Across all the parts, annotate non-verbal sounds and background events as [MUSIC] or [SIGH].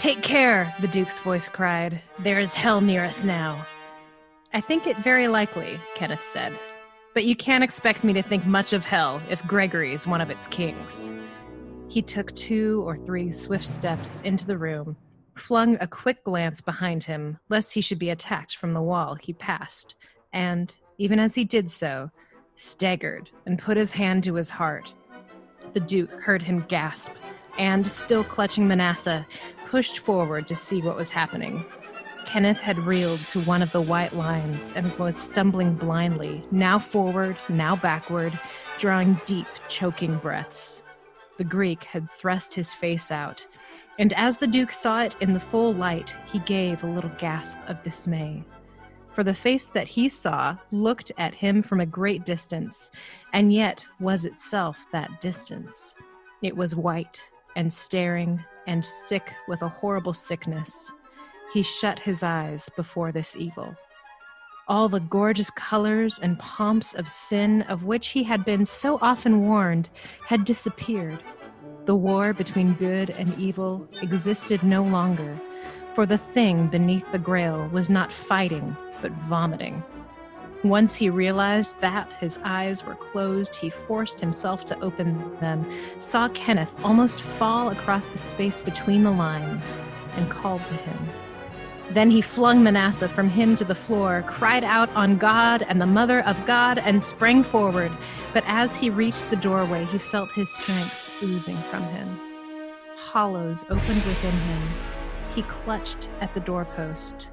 Take care, the Duke's voice cried. There is hell near us now. I think it very likely, Kenneth said. But you can't expect me to think much of hell if Gregory is one of its kings. He took two or three swift steps into the room, flung a quick glance behind him, lest he should be attacked from the wall he passed, and, even as he did so, staggered and put his hand to his heart. The Duke heard him gasp, and, still clutching Manasseh, pushed forward to see what was happening. Kenneth had reeled to one of the white lines and was stumbling blindly, now forward, now backward, drawing deep, choking breaths. The Greek had thrust his face out, and as the Duke saw it in the full light, he gave a little gasp of dismay. For the face that he saw looked at him from a great distance, and yet was itself that distance. It was white and staring and sick with a horrible sickness he shut his eyes before this evil. All the gorgeous colors and pomps of sin of which he had been so often warned had disappeared. The war between good and evil existed no longer, for the thing beneath the grail was not fighting, but vomiting. Once he realized that his eyes were closed, he forced himself to open them, saw Kenneth almost fall across the space between the lines, and called to him. Then he flung Manasseh from him to the floor, cried out on God and the Mother of God, and sprang forward. But as he reached the doorway, he felt his strength oozing from him. Hollows opened within him. He clutched at the doorpost,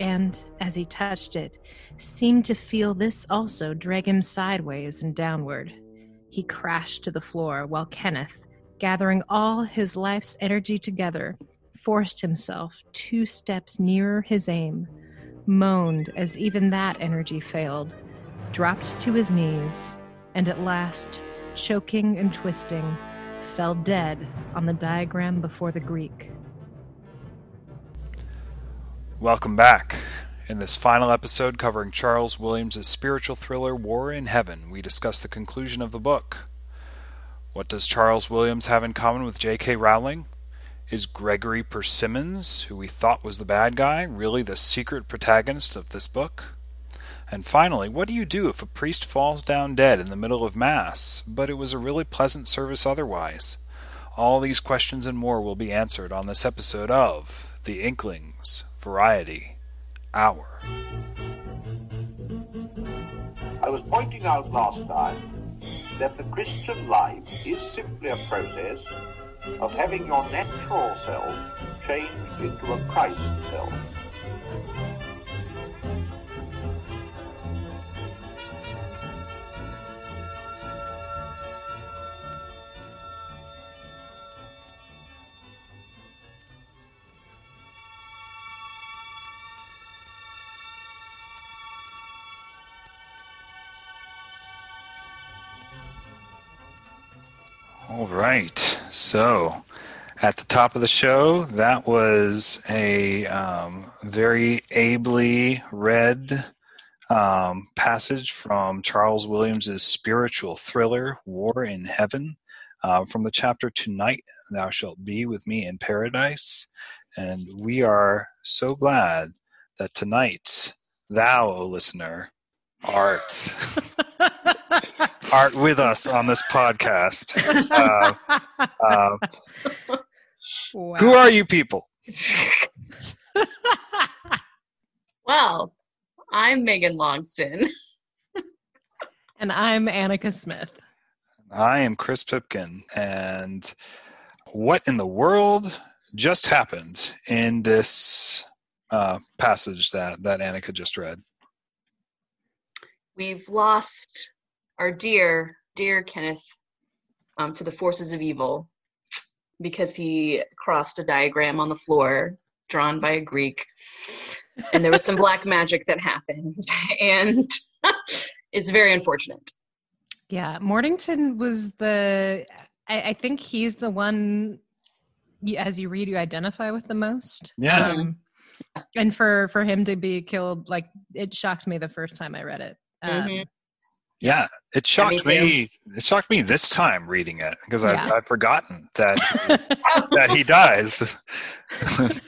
and as he touched it, seemed to feel this also drag him sideways and downward. He crashed to the floor while Kenneth, gathering all his life's energy together, forced himself two steps nearer his aim, moaned as even that energy failed, dropped to his knees, and at last, choking and twisting, fell dead on the diagram before the Greek. Welcome back. In this final episode covering Charles Williams' spiritual thriller War in Heaven, we discuss the conclusion of the book. What does Charles Williams have in common with J.K. Rowling? Is Gregory Persimmons, who we thought was the bad guy, really the secret protagonist of this book? And finally, what do you do if a priest falls down dead in the middle of Mass, but it was a really pleasant service otherwise? All these questions and more will be answered on this episode of The Inklings Variety Hour. I was pointing out last time that the Christian life is simply a process of having your natural self changed into a Christ self. Right. So, at the top of the show, that was a um, very ably read um, passage from Charles Williams's spiritual thriller, War in Heaven, uh, from the chapter Tonight Thou Shalt Be With Me in Paradise. And we are so glad that tonight, thou, O listener, art. [LAUGHS] art with us on this podcast. Uh, uh, wow. Who are you people? [LAUGHS] well, I'm Megan Longston. [LAUGHS] and I'm Annika Smith. I am Chris Pipkin. And what in the world just happened in this uh, passage that, that Annika just read? We've lost our dear, dear Kenneth um, to the forces of evil because he crossed a diagram on the floor drawn by a Greek. And there was some black [LAUGHS] magic that happened. [LAUGHS] And [LAUGHS] it's very unfortunate. Yeah, Mornington was the, I, I, think he's the one, as you read, you identify with the most. Yeah. Um, and for for him to be killed, like it shocked me the first time I read it. Um, mm-hmm. Yeah, it shocked me, me. It shocked me this time reading it because yeah. I'd, I'd, forgotten that [LAUGHS] that he dies. [LAUGHS]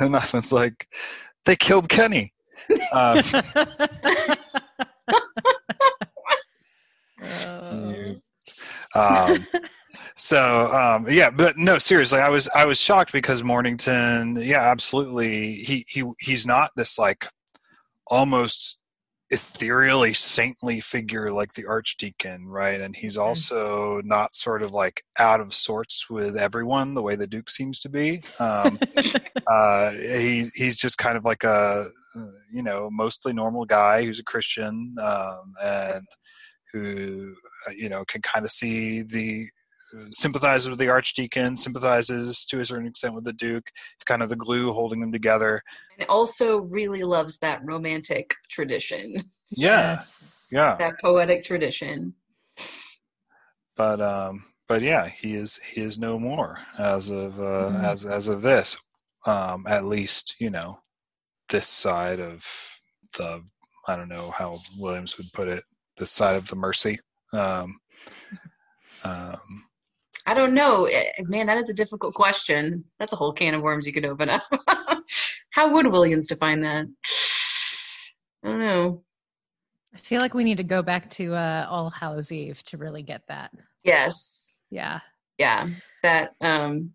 and I was like, they killed Kenny. [LAUGHS] Oh. um, so um, yeah, but no, seriously, I was I was shocked because Mornington, yeah, absolutely, he he he's not this like almost ethereally saintly figure like the archdeacon right? And he's also not sort of like out of sorts with everyone the way the duke seems to be. Um, [LAUGHS] uh, he, he's just kind of like a you know mostly normal guy who's a christian um, and who uh, you know can kind of see the sympathizes with the archdeacon sympathizes to a certain extent with the duke it's kind of the glue holding them together. And also really loves that romantic tradition. Yeah. Yes. yeah. That poetic tradition. But um but yeah he is he is no more as of uh Mhm. as as of this um at least you know this side of the i don't know how williams would put it this side of the mercy um um i don't know Eh, man that is a difficult question that's a whole can of worms you could open up [LAUGHS] how would williams define that i don't know I feel like we need to go back to uh, All Hallows Eve to really get that. yes Yeah. yeah that um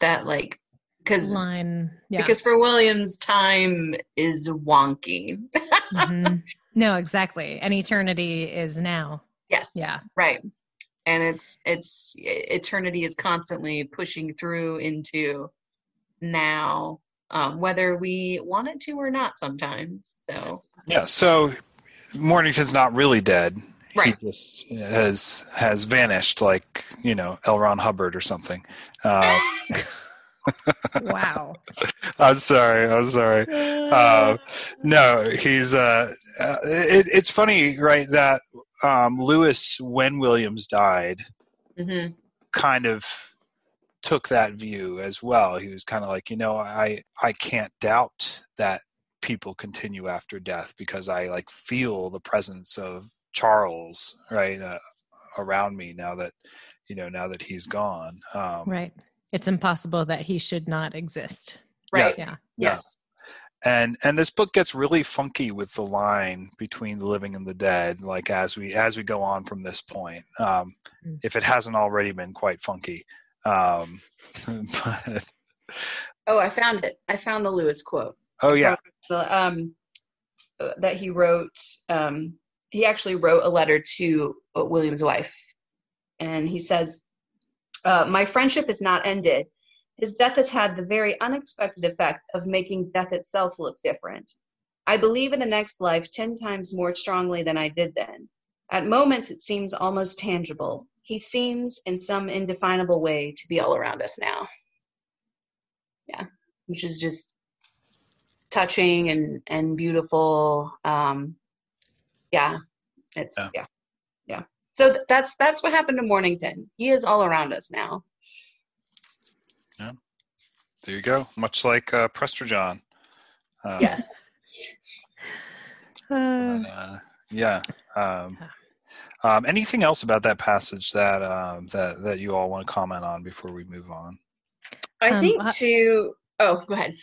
that like because Line. Yeah. because for williams time is wonky Mhm. [LAUGHS] No, exactly. And eternity is now. yes Yeah. right and it's it's eternity is constantly pushing through into now um, whether we want it to or not sometimes so yeah so mornington's not really dead right he just has has vanished like you know l ron hubbard or something uh, [LAUGHS] Wow. i'm sorry i'm sorry uh, no, he's. Uh, uh, it, it's funny, right? That um, Lewis, when Williams died, hmm kind of took that view as well. He was kind of like, you know, I I can't doubt that people continue after death because I like feel the presence of Charles right uh, around me now that you know now that he's gone. Um, Right. It's impossible that he should not exist. right Yeah. Yeah. yes and and this book gets really funky with the line between the living and the dead like as we as we go on from this point um Mm. if it hasn't already been quite funky um [LAUGHS] but oh i found it i found the lewis quote oh yeah the, um, uh, that he wrote. Um, he actually wrote a letter to uh, William's wife, and he says, uh, "My friendship is not ended. His death has had the very unexpected effect of making death itself look different. I believe in the next life ten times more strongly than I did then. At moments, it seems almost tangible. He seems, in some indefinable way, to be all around us now. Yeah, which is just touching and and beautiful. Um, yeah, it's Yeah. yeah, yeah. So th- that's that's what happened to Mornington. He is all around us now. There you go much like uh prester john uh, Yes. Uh, but, uh, yeah um um, anything else about that passage that um, that that you all want to comment on before we move on? I Um, think I- to oh, go ahead.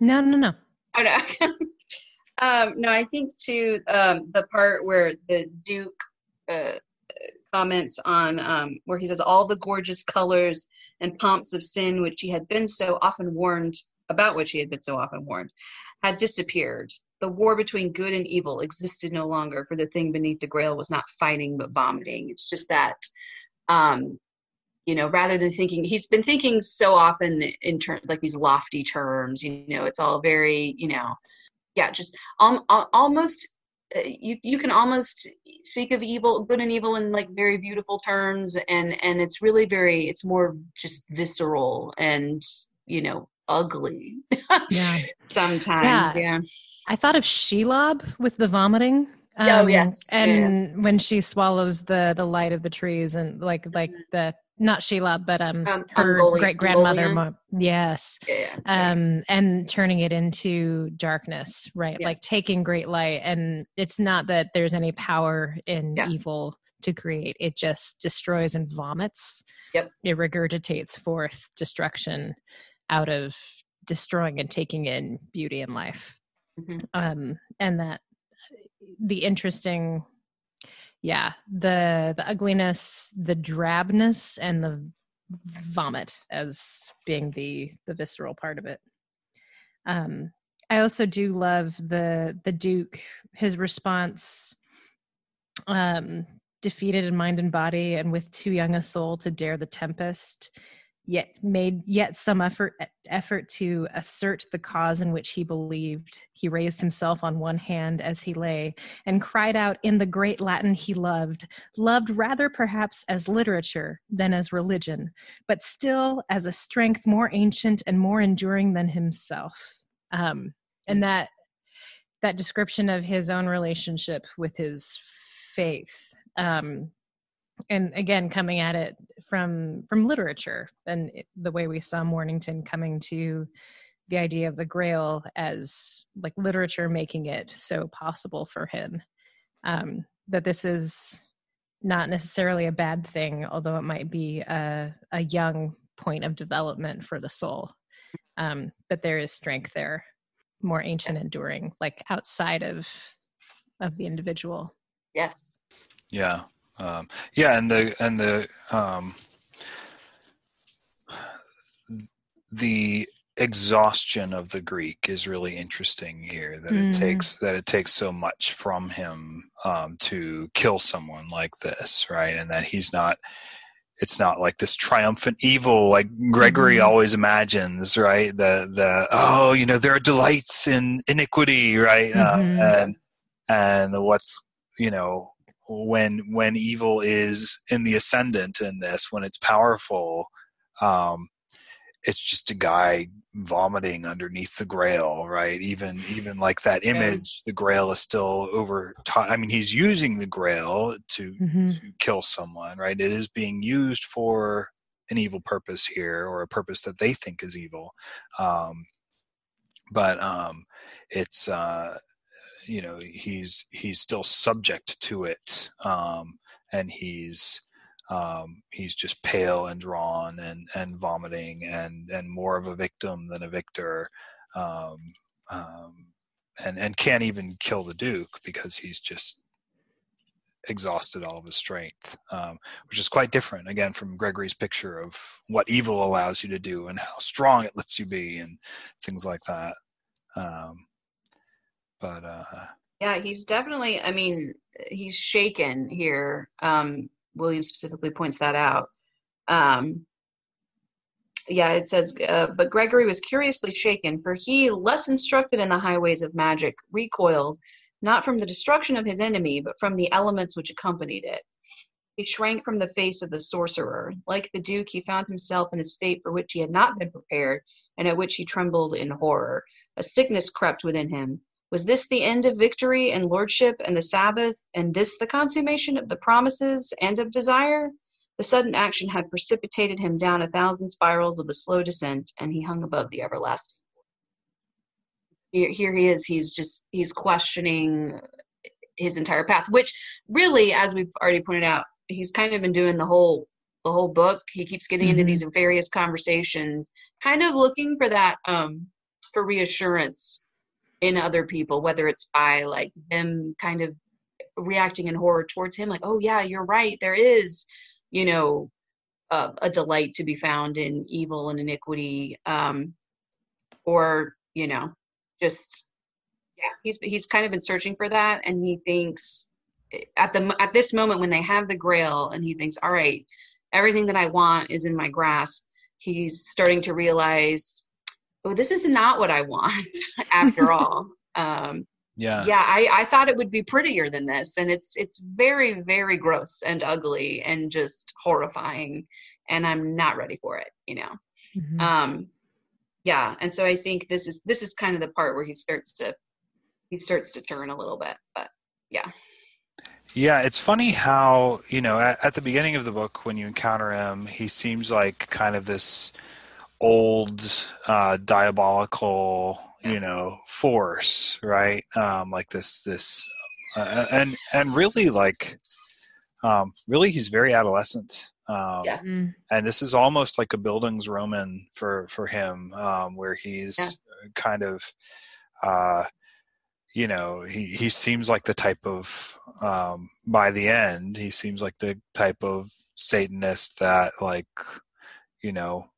no, no, no. Oh no. [LAUGHS] um, no, I think to um, the part where the Duke uh, comments on um, where he says all the gorgeous colors and pomps of sin which he had been so often warned about which he had been so often warned had disappeared. The war between good and evil existed no longer, for the thing beneath the grail was not fighting but vomiting. It's just that um, you know, rather than thinking, he's been thinking so often in terms like these lofty terms. You know, it's all very, you know, yeah, just um, almost. Uh, you you can almost speak of evil, good and evil, in like very beautiful terms, and and it's really very, it's more just visceral and you know ugly [LAUGHS] Yeah. sometimes. Yeah. I thought of Shelob with the vomiting. Oh, yes. And when she swallows the the light of the trees and like like the not Sheila, but um, Um, her great grandmother. Mo- yes. Yeah. yeah. Um, and turning it into darkness, right? Yeah. Like taking great light, and it's not that there's any power in evil to create; it just destroys and vomits. Yep. It regurgitates forth destruction. out of destroying and taking in beauty and life. Mhm. Um, and that the interesting, yeah, the the ugliness, the drabness, and the vomit as being the the visceral part of it. Um, I also do love the the Duke, his response, um, defeated in mind and body, and with too young a soul to dare the tempest, yet made yet some effort effort to assert the cause in which he believed. He raised himself on one hand as he lay, and cried out in the great Latin he loved, loved rather perhaps as literature than as religion, but still as a strength more ancient and more enduring than himself. Um, and that that description of his own relationship with his faith um, and again coming at it from from literature and it- the way we saw mornington coming to the idea of the grail as like literature making it so possible for him um, that this is not necessarily a bad thing although it might be a, a young point of development for the soul um, but there is strength there more ancient enduring like outside of of the individual Yes. Yeah. Um, yeah, and the and the um, the exhaustion of the Greek is really interesting here. That Mhm. it takes that it takes so much from him um, to kill someone like this, right? And that he's not. It's not like this triumphant evil like Gregory Mhm. always imagines, right? The the oh, you know, there are delights in iniquity, right? Um, Mhm. and and what's you know when when evil is in the ascendant in this when it's powerful um it's just a guy vomiting underneath the grail right? Even even like that image the grail is still over i mean he's using the grail to Mhm. to kill someone right? It is being used for an evil purpose here or a purpose that they think is evil. Um but um it's uh you know he's he's still subject to it um and he's um he's just pale and drawn and and vomiting and and more of a victim than a victor um um and and can't even kill the duke because he's just exhausted all of his strength um which is quite different again from gregory's picture of what evil allows you to do and how strong it lets you be and things like that um but uh Yeah, he's definitely, I mean, he's shaken here. Um, William specifically points that out. Um, yeah, it says, uh, but Gregory was curiously shaken, for he, less instructed in the highways of magic, recoiled not from the destruction of his enemy, but from the elements which accompanied it. He shrank from the face of the sorcerer. Like the Duke, he found himself in a state for which he had not been prepared, and at which he trembled in horror. A sickness crept within him. Was this the end of victory and lordship and the Sabbath, and this the consummation of the promises and of desire? The sudden action had precipitated him down a thousand spirals of the slow descent, and he hung above the everlasting. Here, here he is. He's just he's questioning his entire path, which really, as we've already pointed out, he's kind of been doing the whole the whole book. He keeps getting into Mhm. these various conversations, kind of looking for that um for reassurance in other people, whether it's by like them kind of reacting in horror towards him, like, oh yeah, you're right, there is, you know, uh, a delight to be found in evil and iniquity, um, or you know, just yeah, he's he's kind of been searching for that, and he thinks at the at this moment when they have the Grail, and he thinks, all right, everything that I want is in my grasp. He's starting to realize, oh, this is not what I want [LAUGHS] after all. Um, yeah yeah, I, I thought it would be prettier than this, and it's it's very very gross and ugly and just horrifying, and I'm not ready for it, you know. Mhm. Um, yeah, and so I think this is this is kind of the part where he starts to he starts to turn a little bit, but yeah, Yeah, it's funny how, you know, at, at the beginning of the book, when you encounter him, he seems like kind of this old, uh, diabolical, you know, force, right? Um, like this, this, uh, and, and really like, um, really he's very adolescent. Um, Yeah. Mm. and this is almost like a bildungsroman for for him, um, where he's Yeah. kind of, uh, you know, he he seems like the type of um, by the end, he seems like the type of Satanist that like, you know,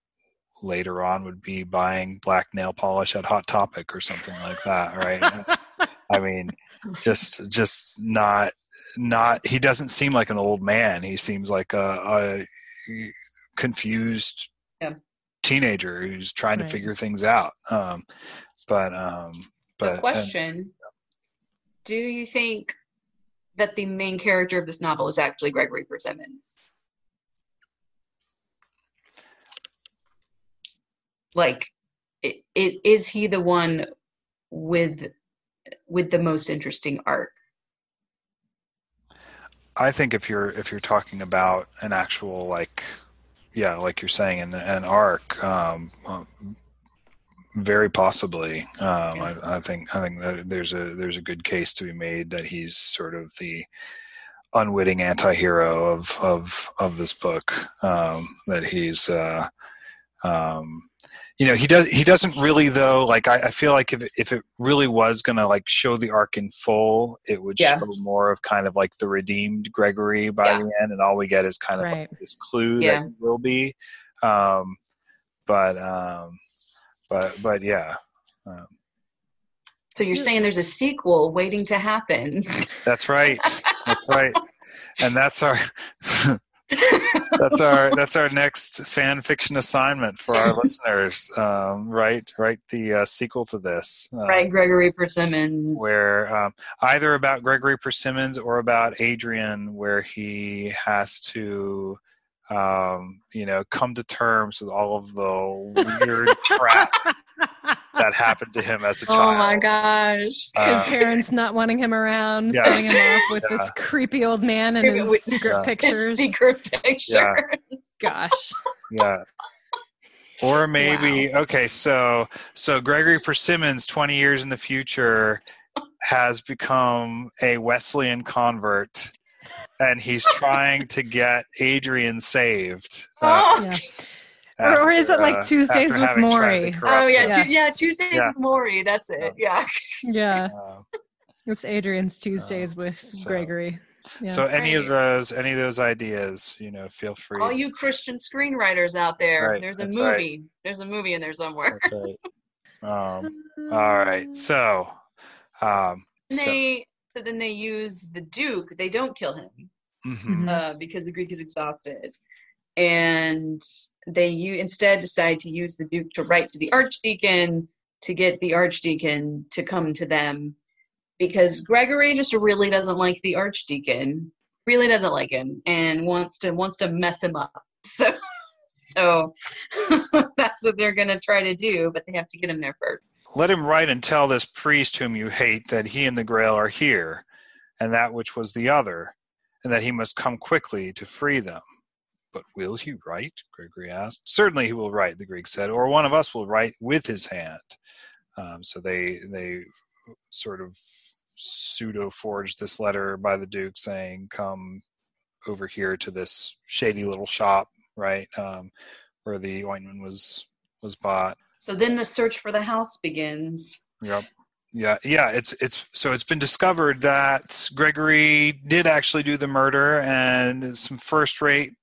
later on would be buying black nail polish at Hot Topic or something like that, right? I mean, just just not not he doesn't seem like an old man he seems like a, a confused Yeah. teenager who's trying Right. to figure things out um but um but the and- question Do you think that the main character of this novel is actually Gregory Persimmons? Like, it, it, is he the one with with the most interesting arc? I think if you're if you're talking about an actual like yeah like you're saying an, an arc um um, very possibly um I, I think I think that there's a there's a good case to be made that he's sort of the unwitting anti-hero of of of this book um that he's uh um you know he does he doesn't really though like I, I feel like if it, if it really was gonna like show the arc in full it would Yeah. show more of kind of like the redeemed gregory by Yeah. the end and all we get is kind of Right. like this clue Yeah. that he will be um but um but but yeah um, So you're saying there's a sequel waiting to happen? that's right that's right and that's our [LAUGHS] that's our that's our next fan fiction assignment for our listeners um, right write the uh, sequel to this uh, right, Gregory Persimmons. where um, either about Gregory Persimmons or about Adrian, where he has to, um, you know, come to terms with all of the weird [LAUGHS] crap that happened to him as a child. Oh my gosh. His Uh, parents not wanting him around, Yeah. sending him off with Yeah. this creepy old man and his with- secret Yeah. His pictures. secret pictures. [LAUGHS] Gosh. yeah. Or maybe okay, so so Gregory Persimmons, twenty years in the future, has become a Wesleyan convert, and he's trying to get Adrian saved. uh, Oh, Yeah. Or- or is it like uh, Tuesdays with having Morrie? oh yeah. Yes. Tu- yeah. Tuesdays Yeah. with Morrie. That's it. Yeah. Yeah. Uh, It's Adrian's Tuesdays with so- Gregory. Yeah. So any of those, any of those ideas, you know, feel free. All you Christian screenwriters out there, right, there's a that's right. movie. There's a movie in there somewhere. That's right. [LAUGHS] Um, all right. So, um, And so, they so then they use the Duke. They don't kill him mhm. Mhm. uh, because the Greek is exhausted, and they you instead decide to use the Duke to write to the Archdeacon to get the Archdeacon to come to them because Gregory just really doesn't like the Archdeacon, really doesn't like him, and wants to wants to mess him up. [LAUGHS] So. So [LAUGHS] that's what they're gonna try to do, but they have to get him there first. let him write and tell this priest whom you hate that he and the Grail are here, and that which was the other, and that he must come quickly to free them. But will he write? Gregory asked. Certainly he will write, the Greek said, or one of us will write with his hand. Um, so they they sort of pseudo forged this letter by the Duke saying, "Come over here to this shady little shop, right, um, where the ointment was was bought." So then the search for the house begins. Yep. Yeah, yeah. It's it's so it's been discovered that Gregory did actually do the murder, and some first-rate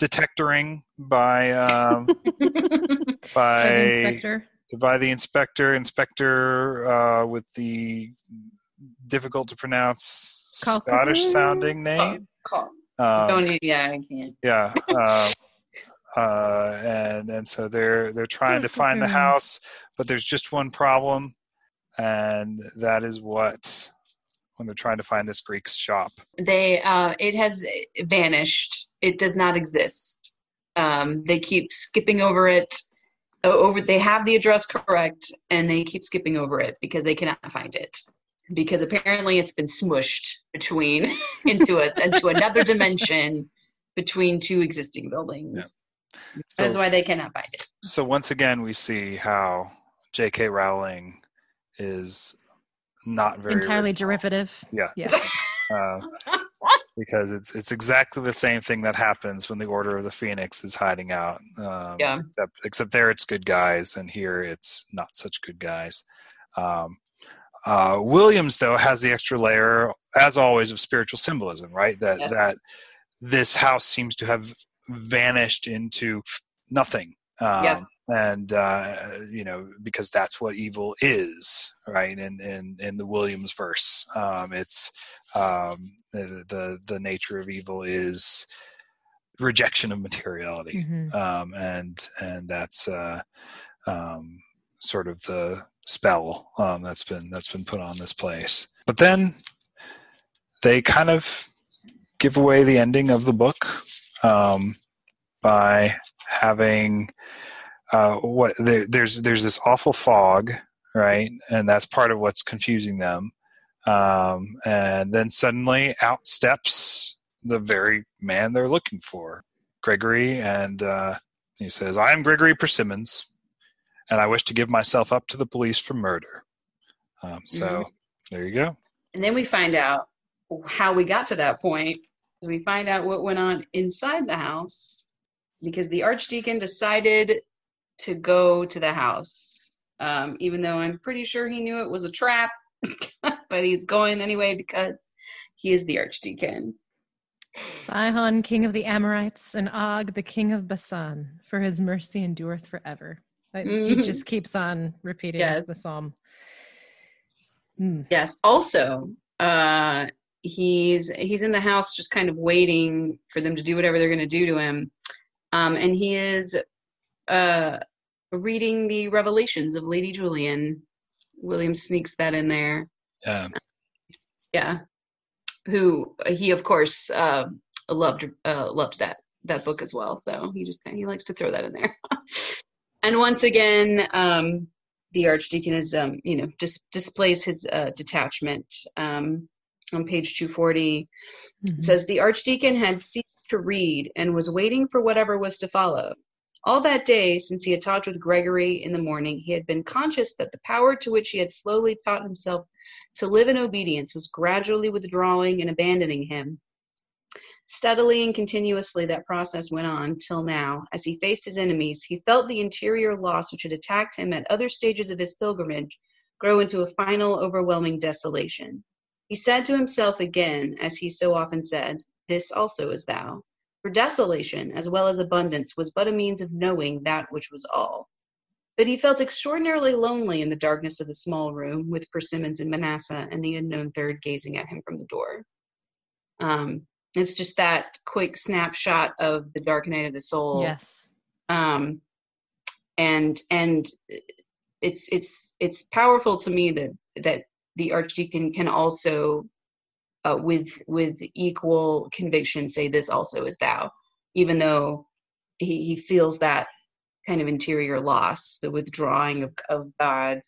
detectoring by um, [LAUGHS] By the by inspector. by the inspector, inspector uh, with the difficult to pronounce Culpable? Scottish-sounding name. Call. Um, Don't need, yeah, I can't. yeah [LAUGHS] uh, uh, and and so they're they're trying to find the house but there's just one problem and that is what when they're trying to find this greek shop They, uh, it has vanished. It does not exist. Um, they keep skipping over it. Over, they have the address correct, and they keep skipping over it because they cannot find it. Because apparently it's been smushed between [LAUGHS] into a into another dimension between two existing buildings. Yeah. That's why they cannot find it. so once again we see how j.k rowling is not very Entirely original. derivative. yeah Yeah. [LAUGHS] uh, because it's it's exactly the same thing that happens when the Order of the Phoenix is hiding out. Um, Yeah. Except, except there it's good guys, and here it's not such good guys. Um, uh, Williams though has the extra layer, as always, of spiritual symbolism, right? That Yes. that this house seems to have vanished into nothing. Um, Yeah. And uh, you know because that's what evil is, right? In in in the Williams verse, um, it's um, the, the the nature of evil is rejection of materiality, Mhm. um, and and that's uh, um, sort of the spell um, that's been that's been put on this place. But then they kind of give away the ending of the book um, by having uh, what there, there's there's this awful fog, right, and that's part of what's confusing them. Um, and then suddenly out steps the very man they're looking for, Gregory, and uh, he says, "I am Gregory Persimmons, and I wish to give myself up to the police for murder." Um, so there you go. And then we find out how we got to that point. We find out what went on inside the house because the archdeacon decided to go to the house, um, even though I'm pretty sure he knew it was a trap. [LAUGHS] but he's going anyway because he is the archdeacon. Sihon, king of the Amorites, and Og, the king of Bashan, for his mercy endureth forever. Like, He just keeps on repeating Yes. the psalm. Mm. Yes. Also, uh, he's he's in the house just kind of waiting for them to do whatever they're going to do to him, um, and he is uh, reading the Revelations of Lady Julian. William sneaks that in there. Yeah, who he of course uh, loved uh, loved that that book as well. So he just he likes to throw that in there. [LAUGHS] and once again, um, the archdeacon is um, you know dis- displays his uh, detachment. Um, on page 240, Mhm. says the archdeacon had ceased to read and was waiting for whatever was to follow. All that day, since he had talked with Gregory in the morning, he had been conscious that the power to which he had slowly taught himself to live in obedience was gradually withdrawing and abandoning him. Steadily and continuously that process went on till now. As he faced his enemies, he felt the interior loss which had attacked him at other stages of his pilgrimage grow into a final overwhelming desolation. He said to himself again, as he so often said, This also is thou. For desolation, as well as abundance, was but a means of knowing that which was all. But he felt extraordinarily lonely in the darkness of the small room, with Persimmons and Manasseh and the unknown third gazing at him from the door. Um, it's just that quick snapshot of the dark night of the soul Yes. um, and and it's it's it's powerful to me that that the archdeacon can also uh, with with equal conviction say this also is thou even though he, he feels that kind of interior loss the withdrawing of, of god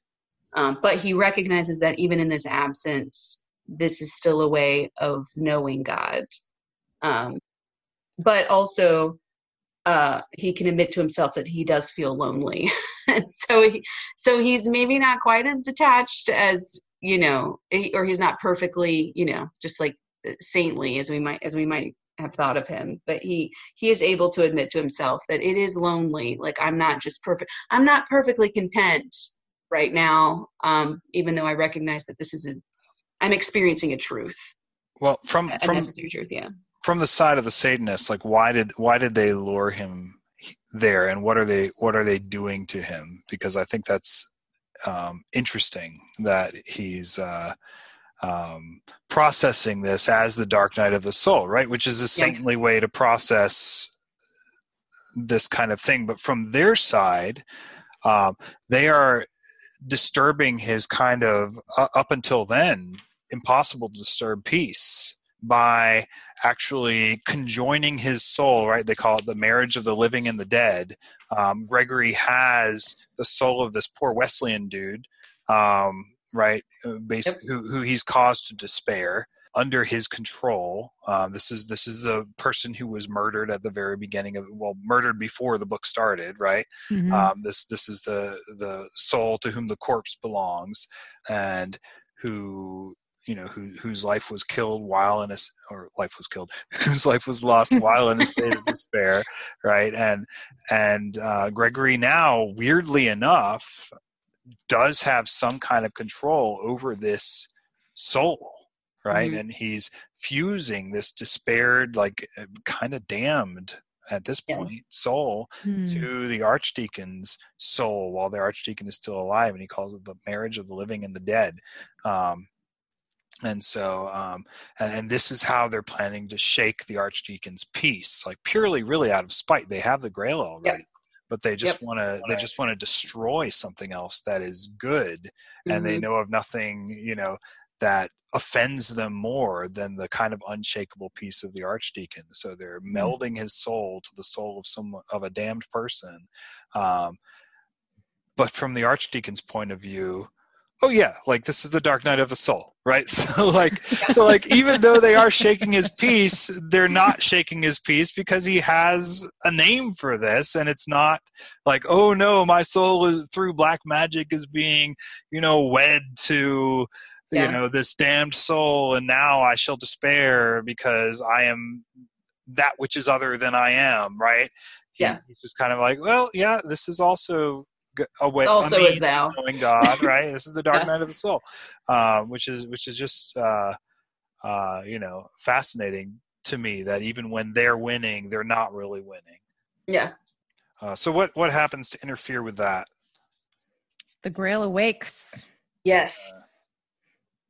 um, but he recognizes that even in this absence this is still a way of knowing god um, but also uh, he can admit to himself that he does feel lonely. [LAUGHS] so he, so he's maybe not quite as detached as you know, or he's not perfectly, you know, just like saintly as we might as we might have thought of him. But he he is able to admit to himself that it is lonely. Like I'm not just perfect. I'm not perfectly content right now. Um, even though I recognize that this is a, I'm experiencing a truth, well, from a from necessary truth. Yeah. from the side of the Satanists, like why did why did they lure him there, and what are they what are they doing to him? Because I think that's um, interesting that he's uh, um, processing this as the dark night of the soul, right? Which is a saintly way to process this kind of thing. But from their side, um, they are disturbing his kind of uh, up until then impossible to disturb peace by actually conjoining his soul right? They call it the marriage of the living and the dead. Um, gregory has the soul of this poor wesleyan dude um, right? Uh, basically who, who he's caused to despair under his control. Um, this is this is the person who was murdered at the very beginning of well murdered before the book started right? Mhm. um, this this is the the soul to whom the corpse belongs and who you know who, whose life was killed while in a or life was killed [LAUGHS] whose life was lost while in a state of despair right and and uh, gregory now weirdly enough does have some kind of control over this soul right Mhm. and he's fusing this despaired like uh, kind of damned at this Yeah. point soul Hmm. to the archdeacon's soul while the archdeacon is still alive and he calls it the marriage of the living and the dead um, and so um, and, and this is how they're planning to shake the archdeacon's peace like purely really out of spite. They have the grail already but they just Yep. want to they just want to destroy something else that is good and they Mhm. know of nothing you know that offends them more than the kind of unshakable peace of the archdeacon. So they're melding his soul to the soul of some of a damned person um, but from the archdeacon's point of view oh yeah like this is the dark night of the soul right [LAUGHS] so like so like even though they are shaking his peace they're not shaking his peace because he has a name for this and it's not like oh no my soul is through black magic is being you know wed to Yeah. you know this damned soul and now i shall despair because i am that which is other than i am right Yeah. he's just kind of like well yeah this is also g- a way also I mean, is thou. knowing God, [LAUGHS] right? This is the dark Yeah. night of the soul, um, which is which is just uh, uh, you know fascinating to me that even when they're winning, they're not really winning. Yeah. Uh, so what what happens to interfere with that? The Grail awakes Yes.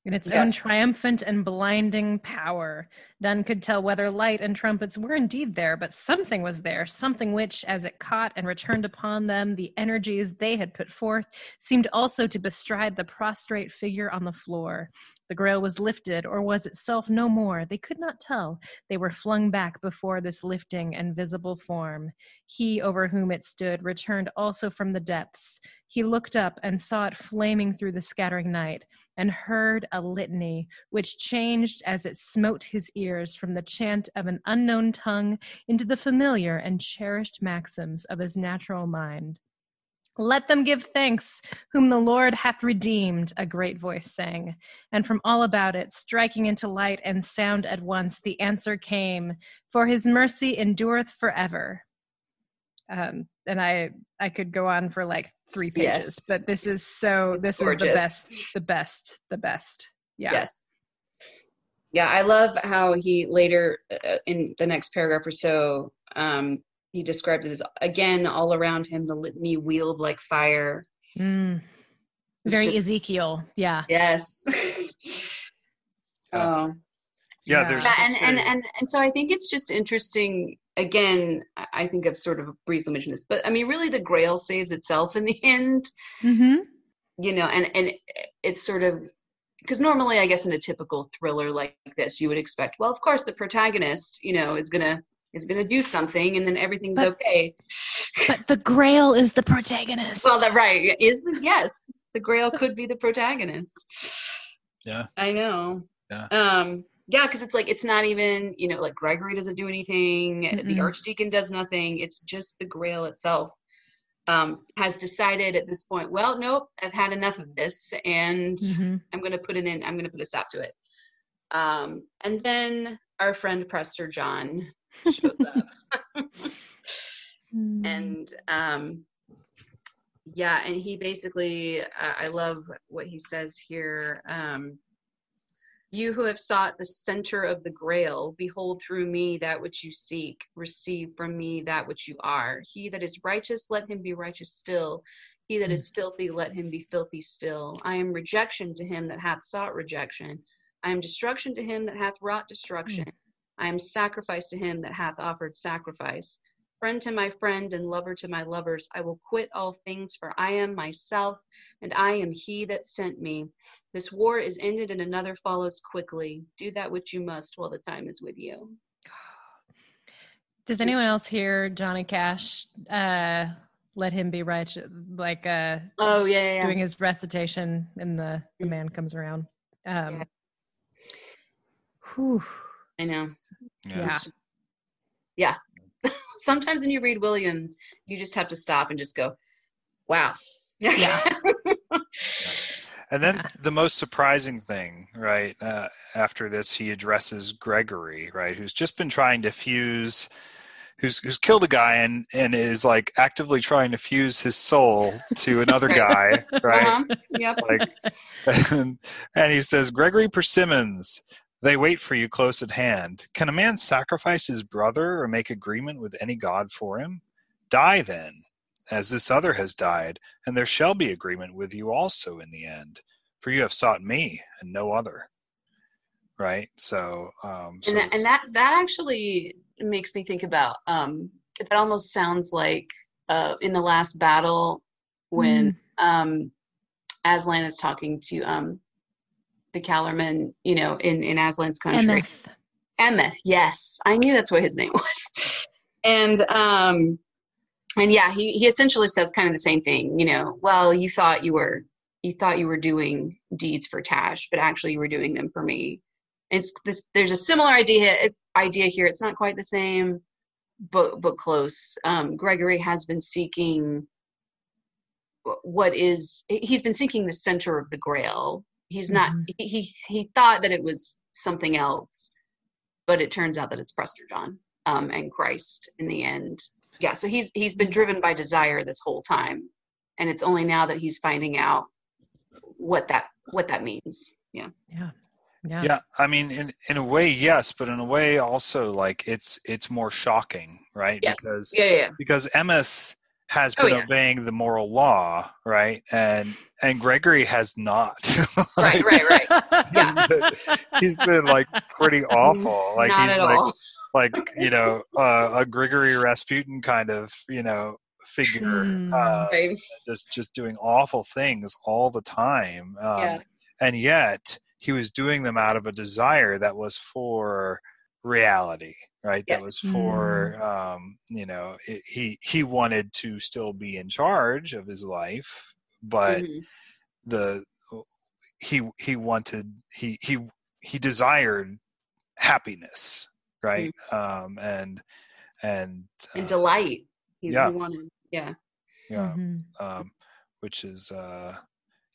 in its own Yes. triumphant and blinding power. None could tell whether light and trumpets were indeed there, but something was there, something which, as it caught and returned upon them, the energies they had put forth seemed also to bestride the prostrate figure on the floor. The grail was lifted, or was itself no more. They could not tell. They were flung back before this lifting and visible form. He over whom it stood returned also from the depths. He looked up and saw it flaming through the scattering night and heard a litany which changed as it smote his ears from the chant of an unknown tongue into the familiar and cherished maxims of his natural mind. Let them give thanks, whom the Lord hath redeemed, a great voice sang. And from all about it, striking into light and sound at once, the answer came For his mercy endureth forever. Um, and I, I could go on for like three pages, Yes. but this is so, this is the best, the best, the best. Yeah. Yes. Yeah, I love how he later uh, in the next paragraph or so, um, he describes it as again all around him the litany wheeled like fire. Mm. Very just- Ezekiel. Yeah. Yes. [LAUGHS] Oh. Yeah, Yeah. there's Yeah, and, and and and so I think it's just interesting. Again, I- I think I've sort of briefly mentioned this, but I mean, really, the Grail saves itself in the [LAUGHS] end. Mm-hmm. You know, and and it's sort of because normally, I guess, in a typical thriller like this, you would expect, well, of course, the protagonist, you know, is gonna is gonna do something, and then everything's But- okay. But the Grail is the protagonist. Well, that right is the yes, the Grail could be the protagonist. Yeah. I know. Yeah. Um. Yeah, because it's like it's not even you know like Gregory doesn't do anything, the Mm-mm. Archdeacon does nothing. It's just the Grail itself um, has decided at this point. Well, nope, I've had enough of this, and Mhm. I'm going to put it in. I'm going to put a stop to it. Um, and then our friend Prester John shows up. [LAUGHS] [LAUGHS] Mm. and um yeah and he basically uh, i love what he says here um you who have sought the center of the grail behold through me that which you seek. Receive from me that which you are. He that is righteous let him be righteous still. He that is hmm. filthy let him be filthy still. I am rejection to him that hath sought rejection. I am destruction to him that hath wrought destruction. Hmm. I am sacrifice to him that hath offered sacrifice friend to my friend and lover to my lovers. I will quit all things, for I am myself, and I am he that sent me. This war is ended, and another follows quickly. Do that which you must while the time is with you. Does anyone else hear Johnny Cash? Uh, let him be righteous, like uh, Oh yeah, yeah, yeah. doing his recitation, and the the man comes around. Um, Yeah. whew, I know. yeah. It's yeah. Sometimes when you read Williams, you just have to stop and just go, "Wow." Yeah. [LAUGHS] And then the most surprising thing, right? Uh, after this, he addresses Gregory, right, who's just been trying to fuse, who's who's killed a guy and and is like actively trying to fuse his soul to another [LAUGHS] guy, right? Uh-huh. Yep. Like, [LAUGHS] and, and he says, Gregory Persimmons, they wait for you close at hand. Can a man sacrifice his brother or make agreement with any god for him? Die then, as this other has died, and there shall be agreement with you also in the end, for you have sought me and no other. Right? So, um, so and that, and that that actually makes me think about um that almost sounds like uh in the last battle when um Aslan is talking to um the Calormene, you know, in in Aslan's country. Emeth. Emmeth, yes. I knew that's what his name [LAUGHS] was. And um and yeah, he he essentially says kind of the same thing, you know, well, you thought you were you thought you were doing deeds for Tash, but actually you were doing them for me. It's this there's a similar idea idea here. It's not quite the same, but but close. Um Gregory has been seeking what is he's been seeking the center of the grail. He's not Mhm. he, he he thought that it was something else but it turns out that it's Prester John um, and Christ in the end. Yeah, so he's he's been driven by desire this whole time, and it's only now that he's finding out what that what that means. Yeah, Yeah. Yeah. yeah i mean in in a way yes but in a way also like it's it's more shocking right yes, because yeah, yeah, yeah. because Emeth has Oh, been yeah. obeying the moral law, right? And and Gregory has not. [LAUGHS] right, right, right. [LAUGHS] he's, been, he's been like pretty [LAUGHS] awful. Like Not he's at like all. like you know uh, a Gregory Rasputin kind of you know figure, Hmm. uh, just just doing awful things all the time. Um, Yeah. And yet he was doing them out of a desire that was for reality right that was for um you know it, he he wanted to still be in charge of his life but Mhm. the he he wanted he he he desired happiness right um and and And uh, delight. He, yeah. he wanted. Yeah. yeah Mhm. um, which is uh,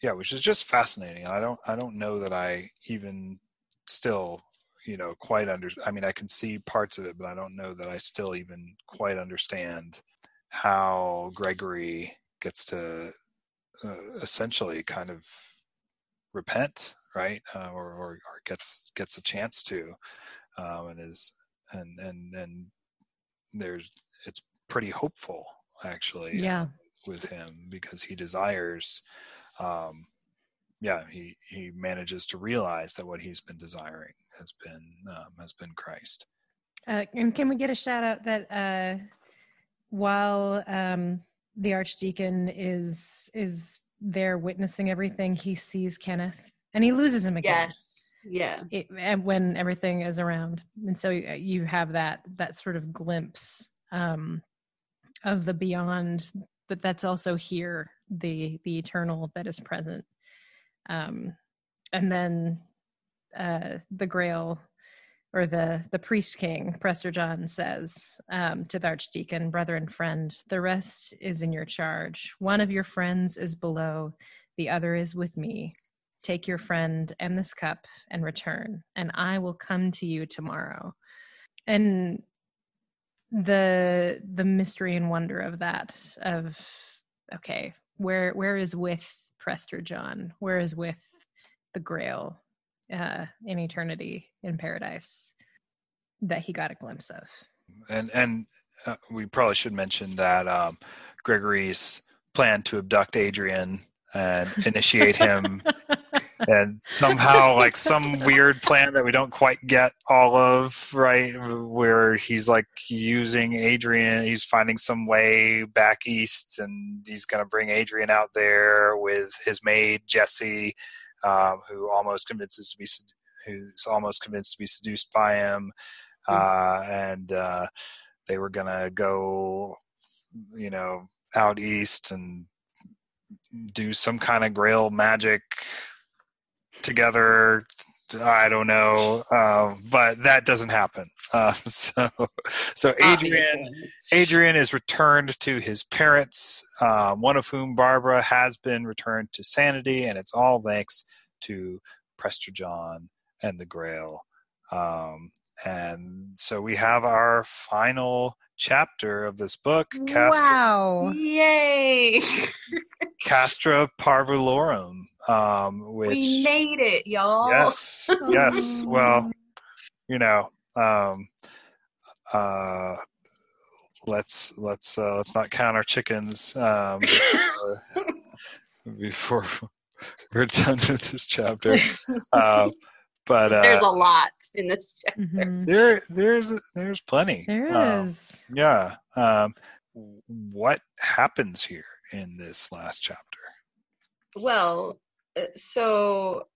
yeah, which is just fascinating. I don't I don't know that I even still you know quite under. I mean, I can see parts of it, but I don't know that I still even quite understand how Gregory gets to uh, essentially kind of repent, right, uh, or, or or gets gets a chance to, um, and is and and and there's it's pretty hopeful actually Yeah. with him because he desires um yeah he he manages to realize that what he's been desiring has been um, has been christ Uh, and can we get a shout out that uh, while um, the archdeacon is is there witnessing everything, he sees Kenneth and he loses him again. Yes. Yeah. It, and when everything is around, and so you, you have that that sort of glimpse um, of the beyond, but that's also here, the the eternal that is present. Um, and then uh, the Grail or the the priest king prester john says um, to the archdeacon brother and friend the rest is in your charge. One of your friends is below the other is with me. Take your friend and this cup and return and i will come to you tomorrow. And the the mystery and wonder of that of okay where where is with prester john whereas with the grail uh, in eternity in paradise that he got a glimpse of. and and uh, we probably should mention that um gregory's plan to abduct adrian and initiate him [LAUGHS] and somehow like some weird plan that we don't quite get all of right? Where he's like using adrian he's finding some way back east and he's going to bring adrian out there with his maid jesse um, who almost convinces to be who's almost convinced to be seduced by him. Uh, and uh, they were going to go you know out east and do some kind of grail magic together I don't know, um, but that doesn't happen. Uh, [LAUGHS] so, so Adrian, Adrian is returned to his parents, um, one of whom Barbara has been returned to sanity, and it's all thanks to Prester John and the Grail. Um, and so we have our final chapter of this book. Castra, wow! Yay! Castra Parvulorum, um, which we made it, y'all. Yes, yes. [LAUGHS] well, you know, um, uh, let's let's uh, let's not count our chickens um, before, [LAUGHS] before we're done with this chapter. Uh, but uh, there's a lot in this chapter. Mm-hmm. There, there's there's plenty. There um, is. Yeah. Um, what happens here in this last chapter? Well, so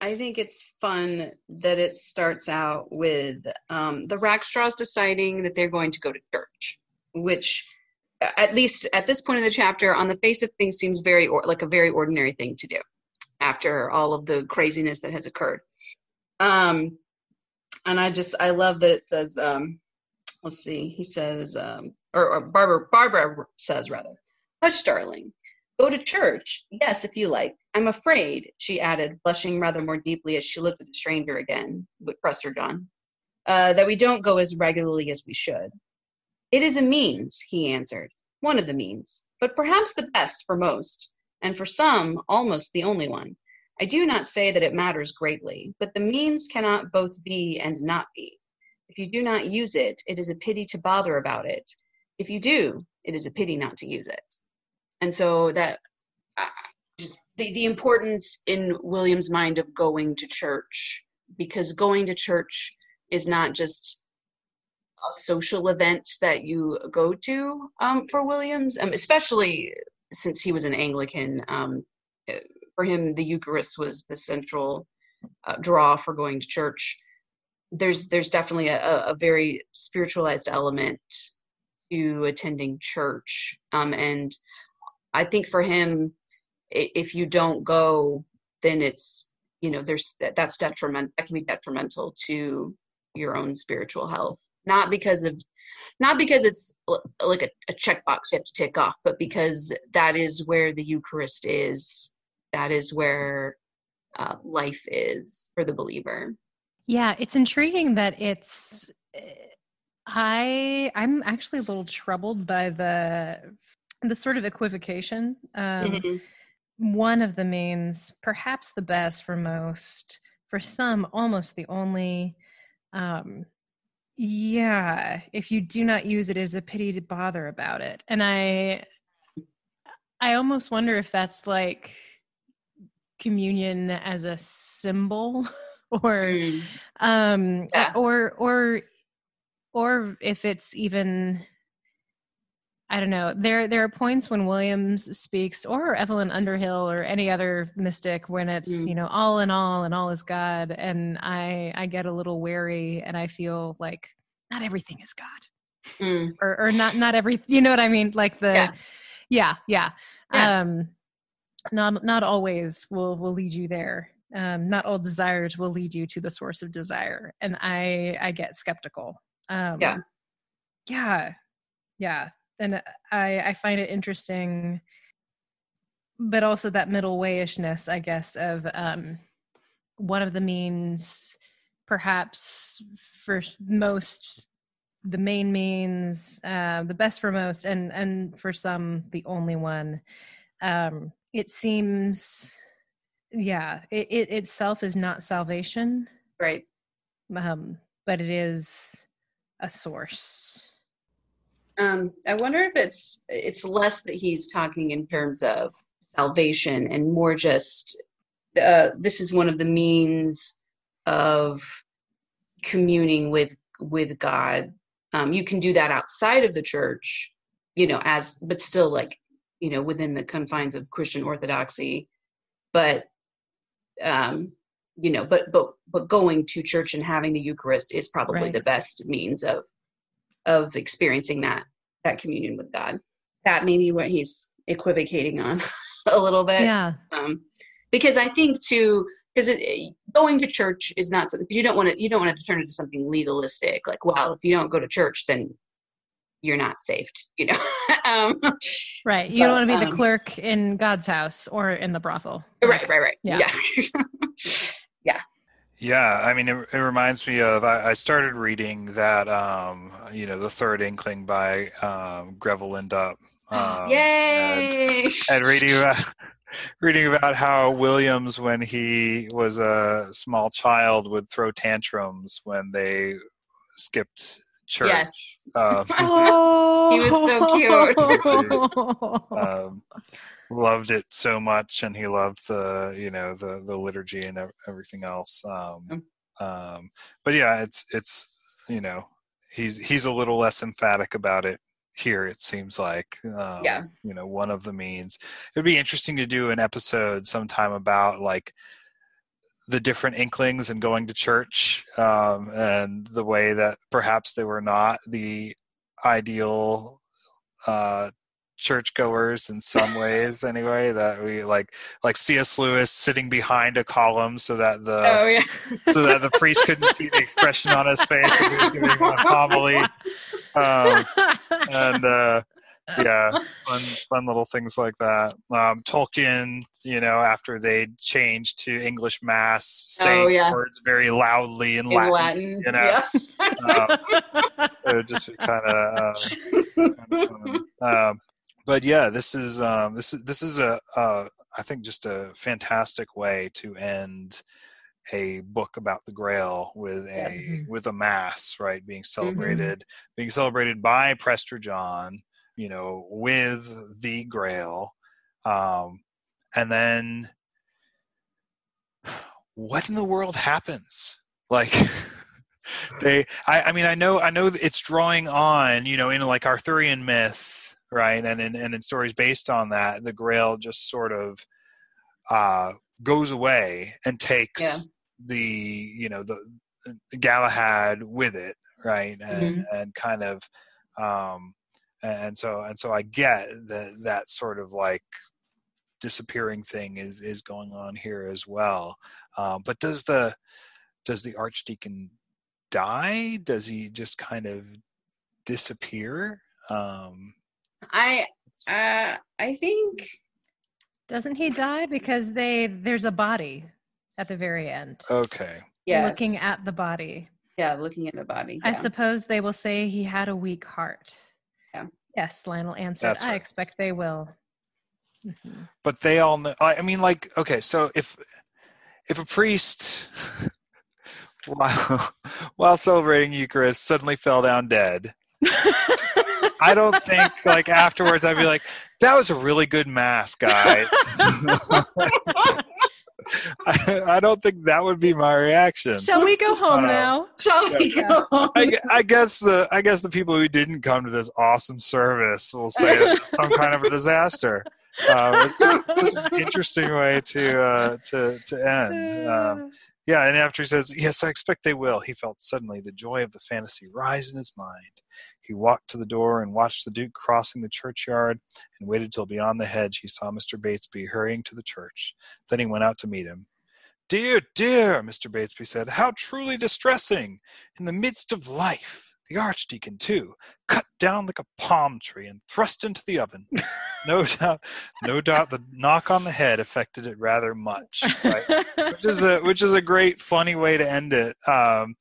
I think it's fun that it starts out with um, the Rackstraws deciding that they're going to go to church, which, at least at this point in the chapter, on the face of things, seems very or, like a very ordinary thing to do after all of the craziness that has occurred. Um, and I just I love that it says, um, let's see, he says, um, or, or Barbara Barbara says rather, hush, darling, go to church. Yes, if you like. I'm afraid, she added, blushing rather more deeply as she looked at the stranger again, with Prester John, uh, that we don't go as regularly as we should. It is a means, he answered, one of the means, but perhaps the best for most and for some, almost the only one. I do not say that it matters greatly, but the means cannot both be and not be. If you do not use it, it is a pity to bother about it. If you do, it is a pity not to use it. And so that the, the importance in Williams' mind of going to church, because going to church is not just a social event that you go to um, for Williams, um, especially since he was an Anglican, um, for him the Eucharist was the central uh, draw for going to church. There's there's definitely a, a very spiritualized element to attending church, um, and I think for him, if you don't go, then it's you know there's that, that's detriment that can be detrimental to your own spiritual health not because of not because it's like a, a checkbox you have to tick off, but because that is where the Eucharist is. That is where uh, life is for the believer. Yeah, it's intriguing that it's. I I'm actually a little troubled by the the sort of equivocation. Um, mm-hmm. One of the means, perhaps the best for most, for some, almost the only. Um, yeah, if you do not use it, it is a pity to bother about it. And I I almost wonder if that's like communion as a symbol [LAUGHS] or mm. um yeah. or or or if it's even I don't know. There there are points when Williams speaks or Evelyn Underhill or any other mystic when it's, mm. you know, all in all and all is God and I I get a little wary and I feel like not everything is God. Mm. Or or not not every you know what I mean? Like the yeah, yeah. yeah. yeah. Um not not always will will lead you there. Um not all desires will lead you to the source of desire. And I I get skeptical. Um yeah. Yeah. Yeah and I I find it interesting, but also that middle wayishness, I guess, of um, one of the means, perhaps for most, the main means, uh, the best for most, and and for some, the only one. Um, it seems, yeah, it, it itself is not salvation, right? Um, but it is a source um, I wonder if it's it's less that he's talking in terms of salvation and more just uh, this is one of the means of communing with with God. Um, you can do that outside of the church, you know, as but still like you know within the confines of Christian orthodoxy. But um, you know, but but but going to church and having the Eucharist is probably right. the best means of of experiencing that that communion with God. That may be what he's equivocating on [LAUGHS] a little bit. Yeah. Um, because I think too, because going to church is not something you don't want to you don't want to turn it into something legalistic like well if you don't go to church then you're not saved you know [LAUGHS] um, right you but, don't want to be um, the clerk in god's house or in the brothel right right right Yeah. yeah [LAUGHS] Yeah, I mean, it, it reminds me of I, I started reading that, um, you know, the Third Inkling by um, Grevel Lindop. [GASPS] Um, And, yay and reading [LAUGHS] about [LAUGHS] reading about how Williams, when he was a small child, would throw tantrums when they skipped church. yes Um, oh [LAUGHS] He was so cute um, loved it so much, and he loved the you know the the liturgy and everything else. Um, um, but yeah, it's it's you know he's he's a little less emphatic about it here. It seems like um, Yeah. you know one of the means. It'd be interesting to do an episode sometime about like the different inklings and going to church um, and the way that perhaps they were not the ideal uh, churchgoers in some ways anyway that we like like cs lewis sitting behind a column so that the oh yeah so that the priest couldn't see the expression on his face when he was giving a [LAUGHS] homily um, and uh, yeah, fun, fun little things like that. Um, Tolkien, you know, after they changed to English Mass, saying Oh, yeah. words very loudly in, in Latin, latin, you know. yeah um, it would just kind of. [LAUGHS] Um, um, but yeah, this is um, this is this is a uh, I think just a fantastic way to end a book about the Grail with a Yes. with a mass, right? Being celebrated, being celebrated by Prester John, you know, with the Grail, um, and then [SIGHS] what in the world happens? Like. [LAUGHS] they I, I mean i know i know it's drawing on you know in like arthurian myth right and in and in stories based on that the grail just sort of uh goes away and takes Yeah. the you know the, galahad with it right and and kind of um and so and so i get that that sort of like disappearing thing is is going on here as well um but does the does the archdeacon die? Does he just kind of disappear? Um, i uh i think Doesn't he die because they there's a body at the very end? okay. yeah Looking at the body. yeah looking at the body I suppose they will say he had a weak heart. Yeah. Yes, Lionel answered. That's I right. expect they will. Mhm. But they all know. I I mean, like, okay, so if if a priest, [LAUGHS] while while celebrating Eucharist, suddenly fell down dead, [LAUGHS] I don't think like afterwards I'd be like, "That was a really good mass, guys." [LAUGHS] I, I don't think that would be my reaction. Shall we go home Uh, now? shall we go I, I guess the I guess the people who didn't come to this awesome service will say it some kind of a disaster. Uh, it's, it's an interesting way to uh, to to end. Um, yeah, and after he says, "Yes, I expect they will," he felt suddenly the joy of the fantasy rise in his mind. He walked to the door and watched the Duke crossing the churchyard, and waited till beyond the hedge he saw Mr. Batesby hurrying to the church. Then he went out to meet him. Dear, dear, Mr. Batesby said, how truly distressing! In the midst of life, the Archdeacon, too, cut down like a palm tree and thrust into the oven. [LAUGHS] No doubt, no doubt, the knock on the head affected it rather much. Right? which is a which is a great funny way to end it um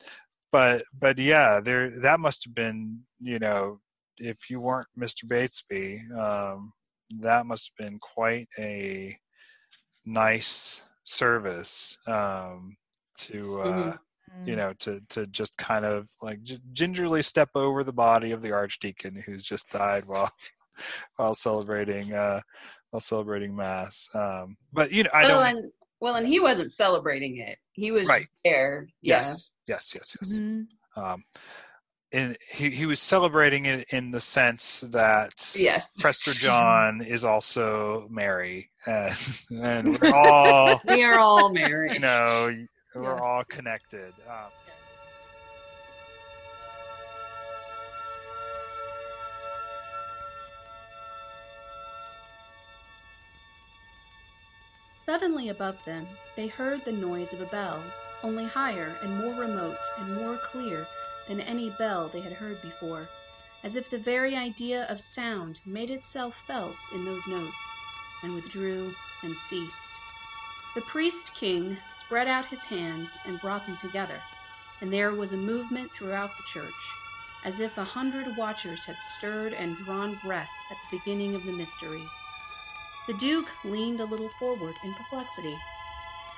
but but yeah there that must have been you know if you weren't mr batesby um that must have been quite a nice service um to uh Mhm. You know to to just kind of like gingerly step over the body of the archdeacon who's just died while [LAUGHS] while celebrating uh while celebrating mass um but you know i well, don't and well, and he wasn't celebrating it. He was Right. there. Yeah. Yes, yes, yes, yes. Mhm. Um, and he he was celebrating it in the sense that Yes. Prester John is also Mary, and, [LAUGHS] and we're [LAUGHS] all we are all you married. Know we're all connected. Um, Suddenly above them they heard the noise of a bell, only higher and more remote and more clear than any bell they had heard before, as if the very idea of sound made itself felt in those notes, and withdrew and ceased. The priest king spread out his hands and brought them together, and there was a movement throughout the church, as if a hundred watchers had stirred and drawn breath at the beginning of the mysteries. The Duke leaned a little forward in perplexity.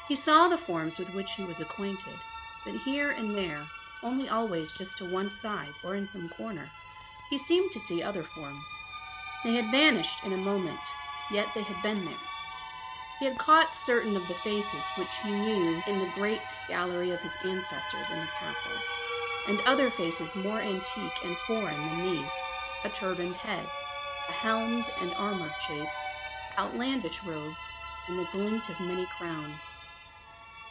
He saw the forms with which he was acquainted, but here and there, only always just to one side or in some corner, he seemed to see other forms. They had vanished in a moment, yet they had been there. He had caught certain of the faces which he knew in the great gallery of his ancestors in the castle, and other faces more antique and foreign than these a turbaned head, a helmed and armored shape, outlandish robes, and the glint of many crowns.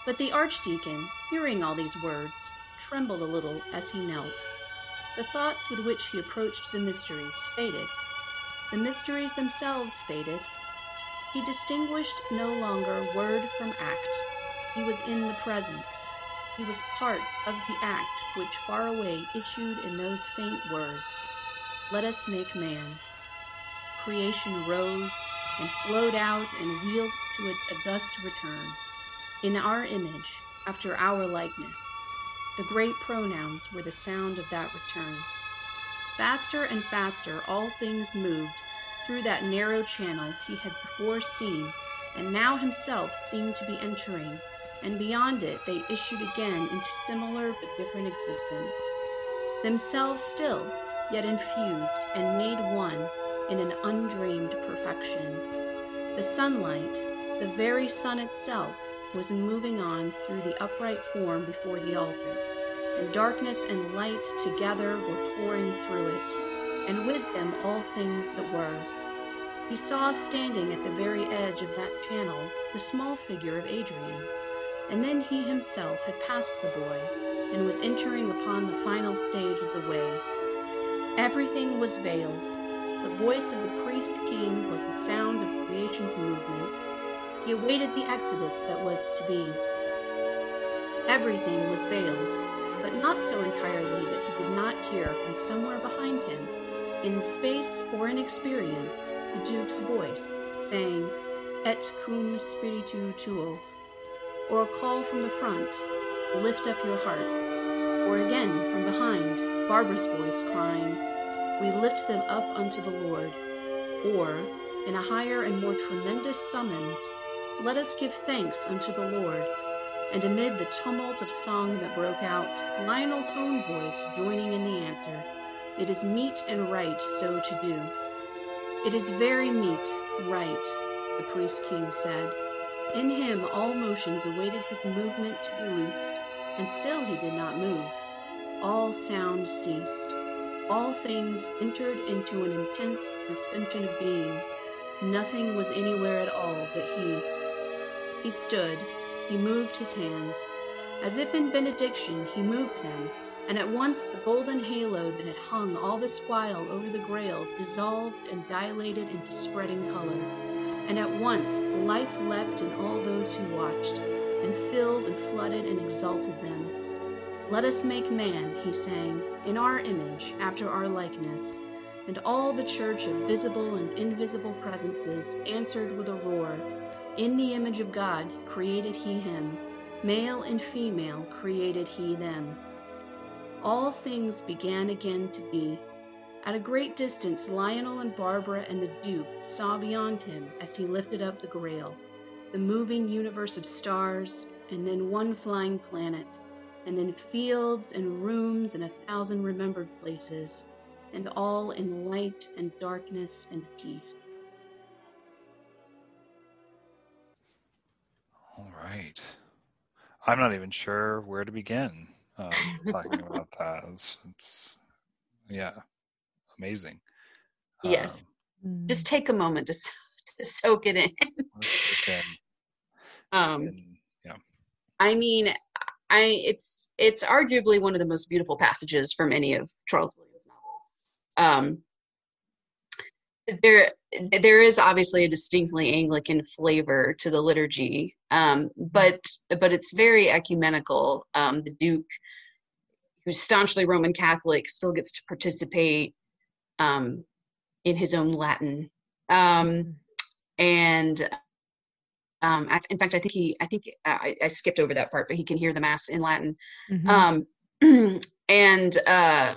But the Archdeacon, hearing all these words, trembled a little as he knelt. The thoughts with which he approached the mysteries faded. The mysteries themselves faded. He distinguished no longer word from act. He was in the presence. He was part of the act which far away issued in those faint words, Let us make man. Creation rose and flowed out and wheeled to its august return. In our image, after our likeness, the great pronouns were the sound of that return. Faster and faster all things moved through that narrow channel he had before seen, and now himself seemed to be entering, and beyond it they issued again into similar but different existence. Themselves still, yet infused and made one in an undreamed perfection. The sunlight, the very sun itself, was moving on through the upright form before the altar, and darkness and light together were pouring through it, and with them all things that were. He saw standing at the very edge of that channel the small figure of Adrian, and then he himself had passed the boy, and was entering upon the final stage of the way. Everything was veiled, the voice of the priest king was the sound of creation's movement. He awaited the exodus that was to be. Everything was veiled, but not so entirely that he could not hear from somewhere behind him, in space or in experience, the Duke's voice, saying, Et cum spiritu tuo, or a call from the front, Lift up your hearts, or again from behind, Barbara's voice crying, we lift them up unto the Lord. Or, in a higher and more tremendous summons, let us give thanks unto the Lord. And amid the tumult of song that broke out, Lionel's own voice joining in the answer, It is meet and right so to do. It is very meet, right, the priest king said. In him all motions awaited his movement to be loosed, and still he did not move. All sound ceased. All things entered into an intense suspension of being. Nothing was anywhere at all but he. He stood, he moved his hands. As if in benediction, he moved them, and at once the golden halo that had hung all this while over the grail dissolved and dilated into spreading color. And at once life leapt in all those who watched, and filled and flooded and exalted them. Let us make man, he sang, in our image, after our likeness. And all the church of visible and invisible presences answered with a roar In the image of God created he him, male and female created he them. All things began again to be. At a great distance, Lionel and Barbara and the Duke saw beyond him as he lifted up the grail, the moving universe of stars, and then one flying planet and then fields and rooms and a thousand remembered places, and all in light and darkness and peace. All right. I'm not even sure where to begin um, talking about that. It's, it's, yeah, amazing. Yes. Um, Just take a moment to, [LAUGHS] to soak it in. Let's. Um, and, yeah. I mean, I it's it's arguably one of the most beautiful passages from any of Charles Williams' novels. Um, there there is obviously a distinctly Anglican flavor to the liturgy, um, but but it's very ecumenical. Um, the Duke, who's staunchly Roman Catholic, still gets to participate um, in his own Latin, um, and um, in fact, I think he I think I, I, skipped over that part, but he can hear the mass in Latin, mm-hmm. Um, [CLEARS THROAT] and uh,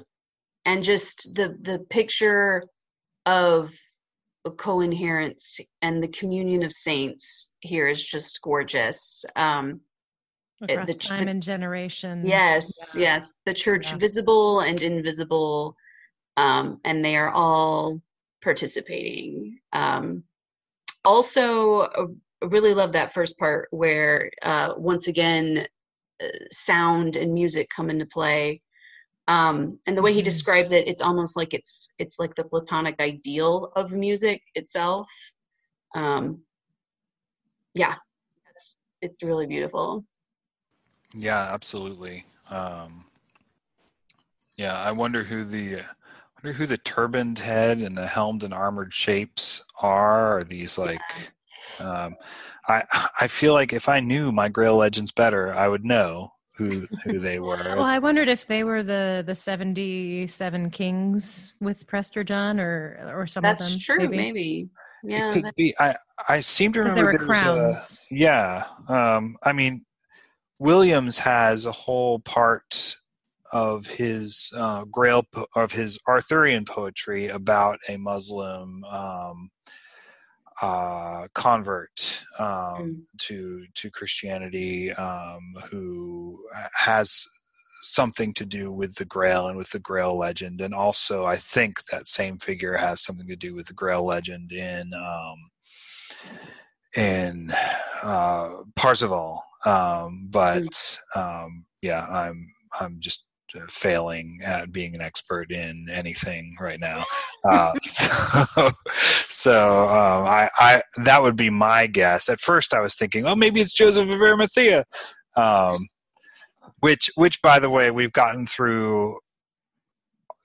and just the the picture of co-inherence and the communion of saints here is just gorgeous. Um, Across the, time the, and generations. Yes, yeah. yes. The church yeah. visible and invisible, um, and they are all participating. Um, also, uh, really love that first part where uh, once again, uh, sound and music come into play um, and the way he mm-hmm. describes it it's almost like it's it's like the platonic ideal of music itself um, yeah it's it's really beautiful yeah absolutely um, yeah i wonder who the I wonder who the turbaned head and the helmed and armored shapes are. Are these like? Yeah. Um, I I feel like if I knew my Grail legends better, I would know who who they were. [LAUGHS] well, I wondered if they were the the seventy seven kings with Prester John or or some That's of them. That's true, maybe. maybe. Yeah, it could be. I I seem to remember there were crowns. A, yeah, um, I mean, Williams has a whole part of his uh, Grail of his Arthurian poetry about a Muslim um, uh, convert um, mm. to to Christianity um, who has something to do with the Grail and with the Grail legend, and also I think that same figure has something to do with the Grail legend in um, in uh, Parzival. Um, but mm. um, yeah, I'm I'm just failing at being an expert in anything right now. [LAUGHS] Uh, so, so um, I, I, that would be my guess. At first, I was thinking, oh, maybe it's Joseph of Arimathea, um, which, which, by the way, we've gotten through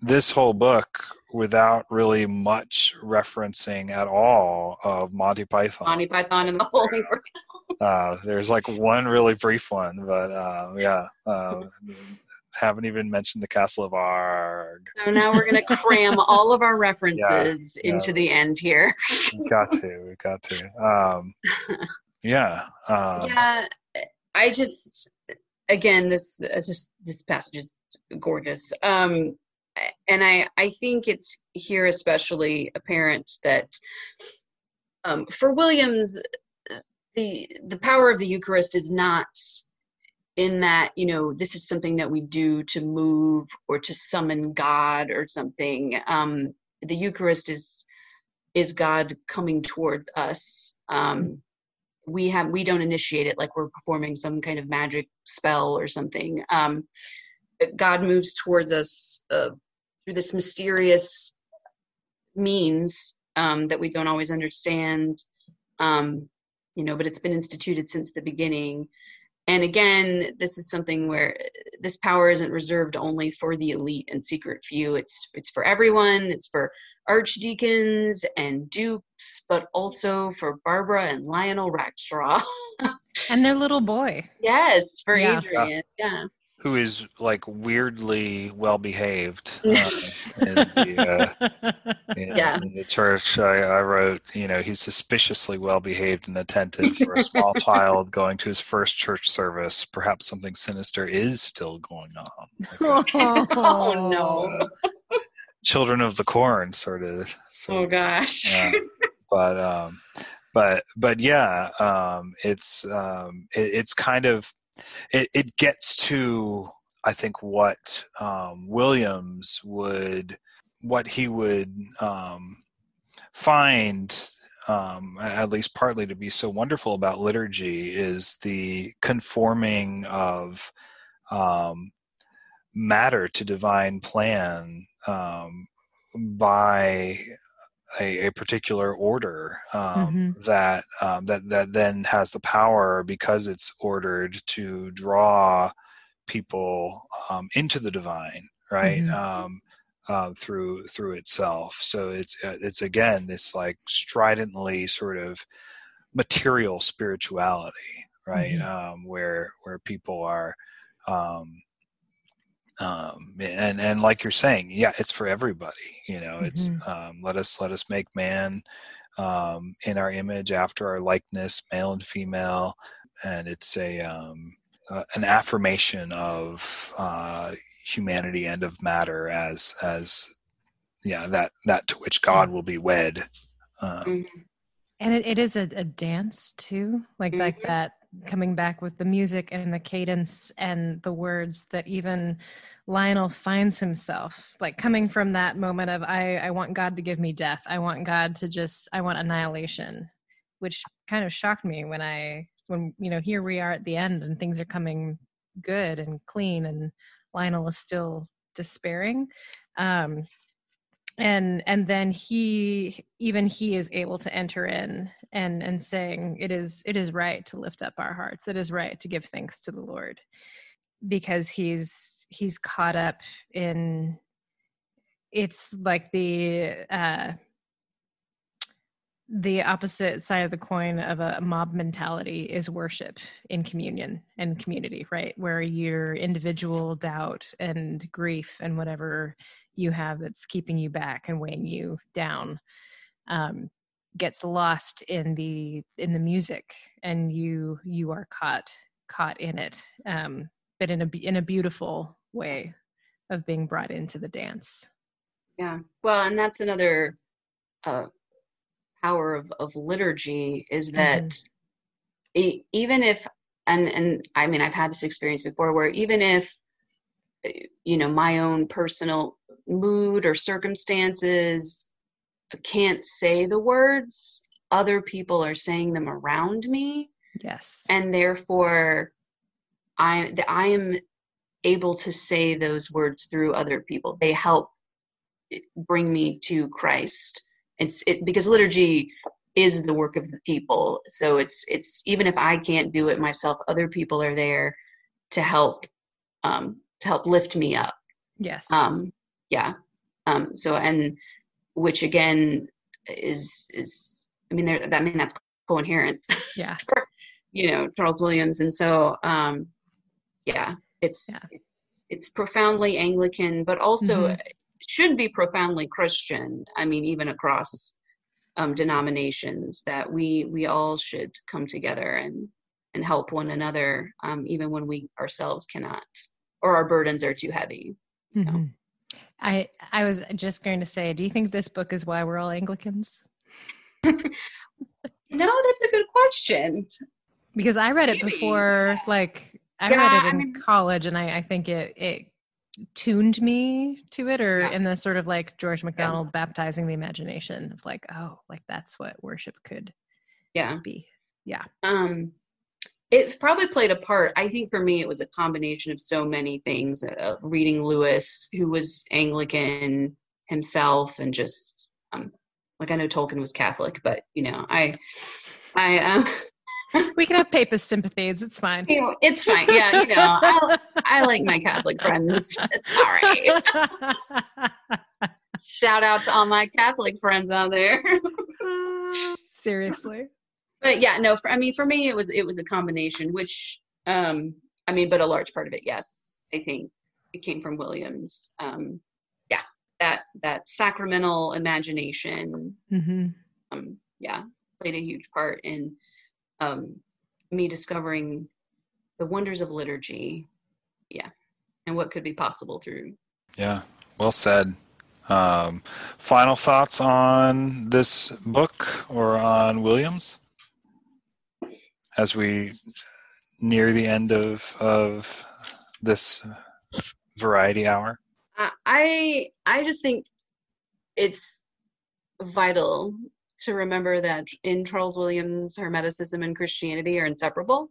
this whole book without really much referencing at all of Monty Python. Monty Python and the Holy Grail. Uh, there's like one really brief one, but uh, yeah, uh, haven't even mentioned the Castle of Arg. So now we're going to cram [LAUGHS] all of our references yeah, into yeah. the end here. we've got to. We've got to. Um, [LAUGHS] yeah. Um, yeah. I just, again, this just this passage is gorgeous. Um, and I, I think it's here especially apparent that um, for Williams, the the power of the Eucharist is not in that you know this is something that we do to move or to summon god or something. Um the eucharist is is god coming towards us. Um we have we don't initiate it like we're performing some kind of magic spell or something. Um god moves towards us uh, through this mysterious means um that we don't always understand. Um you know but it's been instituted since the beginning and again, this is something where this power isn't reserved only for the elite and secret few. It's it's for everyone. It's for archdeacons and dukes, but also for Barbara and Lionel Rackstraw. [LAUGHS] and their little boy. Yes, for yeah. Adrian. Yeah who is like weirdly well behaved uh, [LAUGHS] in, the, uh, in, yeah. in the church. I, I, wrote, you know, he's suspiciously well behaved and attentive for a small [LAUGHS] child going to his first church service. Perhaps something sinister is still going on. [LAUGHS] Like oh, oh no. Uh, children of the corn, sort of. Sort oh gosh. Yeah. But um, but but yeah, um, it's um, it, it's kind of it, it gets to I think what um, Williams would what he would um, find um, at least partly to be so wonderful about liturgy is the conforming of um, matter to divine plan um, by a, a particular order um, mm-hmm. that um, that that then has the power because it's ordered to draw people um, into the divine, right? Mm-hmm. Um, um, through through itself. So it's uh, it's again this like stridently sort of material spirituality, right? Mm-hmm. Um, where where people are, um, and and like you're saying, yeah, it's for everybody. You know, mm-hmm. it's um, let us let us make man um, in our image, after our likeness, male and female, and it's a um, uh, an affirmation of uh, humanity and of matter as as yeah that that to which God will be wed. Um, mm-hmm. and it, it is a, a dance too, like mm-hmm. like that coming back with the music and the cadence and the words that even Lionel finds himself like coming from that moment of I I want God to give me death. I want God to just I want annihilation, which kind of shocked me when I when you know here we are at the end and things are coming good and clean and Lionel is still despairing. Um and and then he even he is able to enter in and and saying it is it is right to lift up our hearts. It is right to give thanks to the lord. Because he's he's caught up in it's like the uh the opposite side of the coin of a mob mentality is worship in communion and community right? Where your individual doubt and grief and whatever you have that's keeping you back and weighing you down um, gets lost in the in the music and you you are caught caught in it um, but in a in a beautiful way of being brought into the dance. Yeah. Well and that's another uh, power of, of liturgy is that mm-hmm. even if and and i mean i've had this experience before where even if you know my own personal mood or circumstances can't say the words other people are saying them around me. Yes. And therefore i i am able to say those words through other people. They help bring me to christ it's it because liturgy is the work of the people. So it's it's even if i can't do it myself other people are there to help um to help lift me up. Yes. Um yeah. Um so and which again is is i mean there i mean that's co-inherence. Yeah. [LAUGHS] For, you know charles williams. And so um yeah it's yeah. it's, it's profoundly anglican but also mm-hmm should be profoundly Christian. I mean, even across um, denominations, that we we all should come together and and help one another, um, even when we ourselves cannot or our burdens are too heavy. Mm-hmm. I I was just going to say, do you think this book is why we're all Anglicans? [LAUGHS] no, that's a good question. Because I read it Maybe. before, like I yeah, read it in I mean, college, and I, I think it it tuned me to it or yeah. in the sort of like George MacDonald yeah. baptizing the imagination of like, oh, like that's what worship could yeah be. Yeah. Um it probably played a part. I think for me it was a combination of so many things. Uh, reading Lewis, who was Anglican himself and just um like I know Tolkien was Catholic, but you know, I I um [LAUGHS] we can have papist sympathies. It's fine. It's fine. Yeah, you know, I, I like my Catholic friends. It's all right. [LAUGHS] Shout out to all my Catholic friends out there. [LAUGHS] Seriously. But yeah, no. For, I mean, for me, it was it was a combination. Which, um, I mean, but a large part of it, yes, I think it came from Williams. Um, yeah, that that sacramental imagination. Mm-hmm. Um, yeah, played a huge part in um, me discovering the wonders of liturgy. Yeah. And what could be possible through. Yeah. Well said. Um, final thoughts on this book or on Williams as we near the end of of this variety hour? I I just think it's vital to remember that in Charles Williams, Hermeticism and Christianity are inseparable.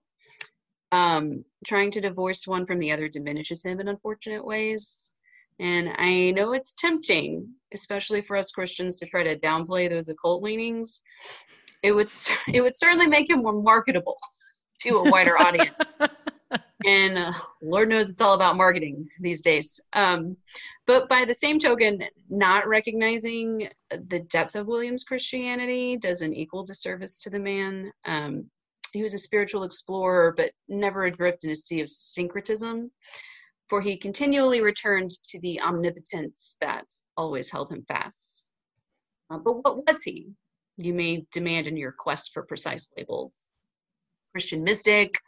Um, trying to divorce one from the other diminishes him in unfortunate ways. And I know it's tempting, especially for us Christians, to try to downplay those occult leanings. It would [LAUGHS] it would certainly make him more marketable [LAUGHS] to a wider audience. [LAUGHS] and uh, Lord knows it's all about marketing these days. Um, but by the same token, not recognizing the depth of Williams' Christianity does an equal disservice to the man. Um, he was a spiritual explorer, but never adrift in a sea of syncretism, for he continually returned to the omnipotence that always held him fast. Uh, but what was he? You may demand in your quest for precise labels. Christian mystic,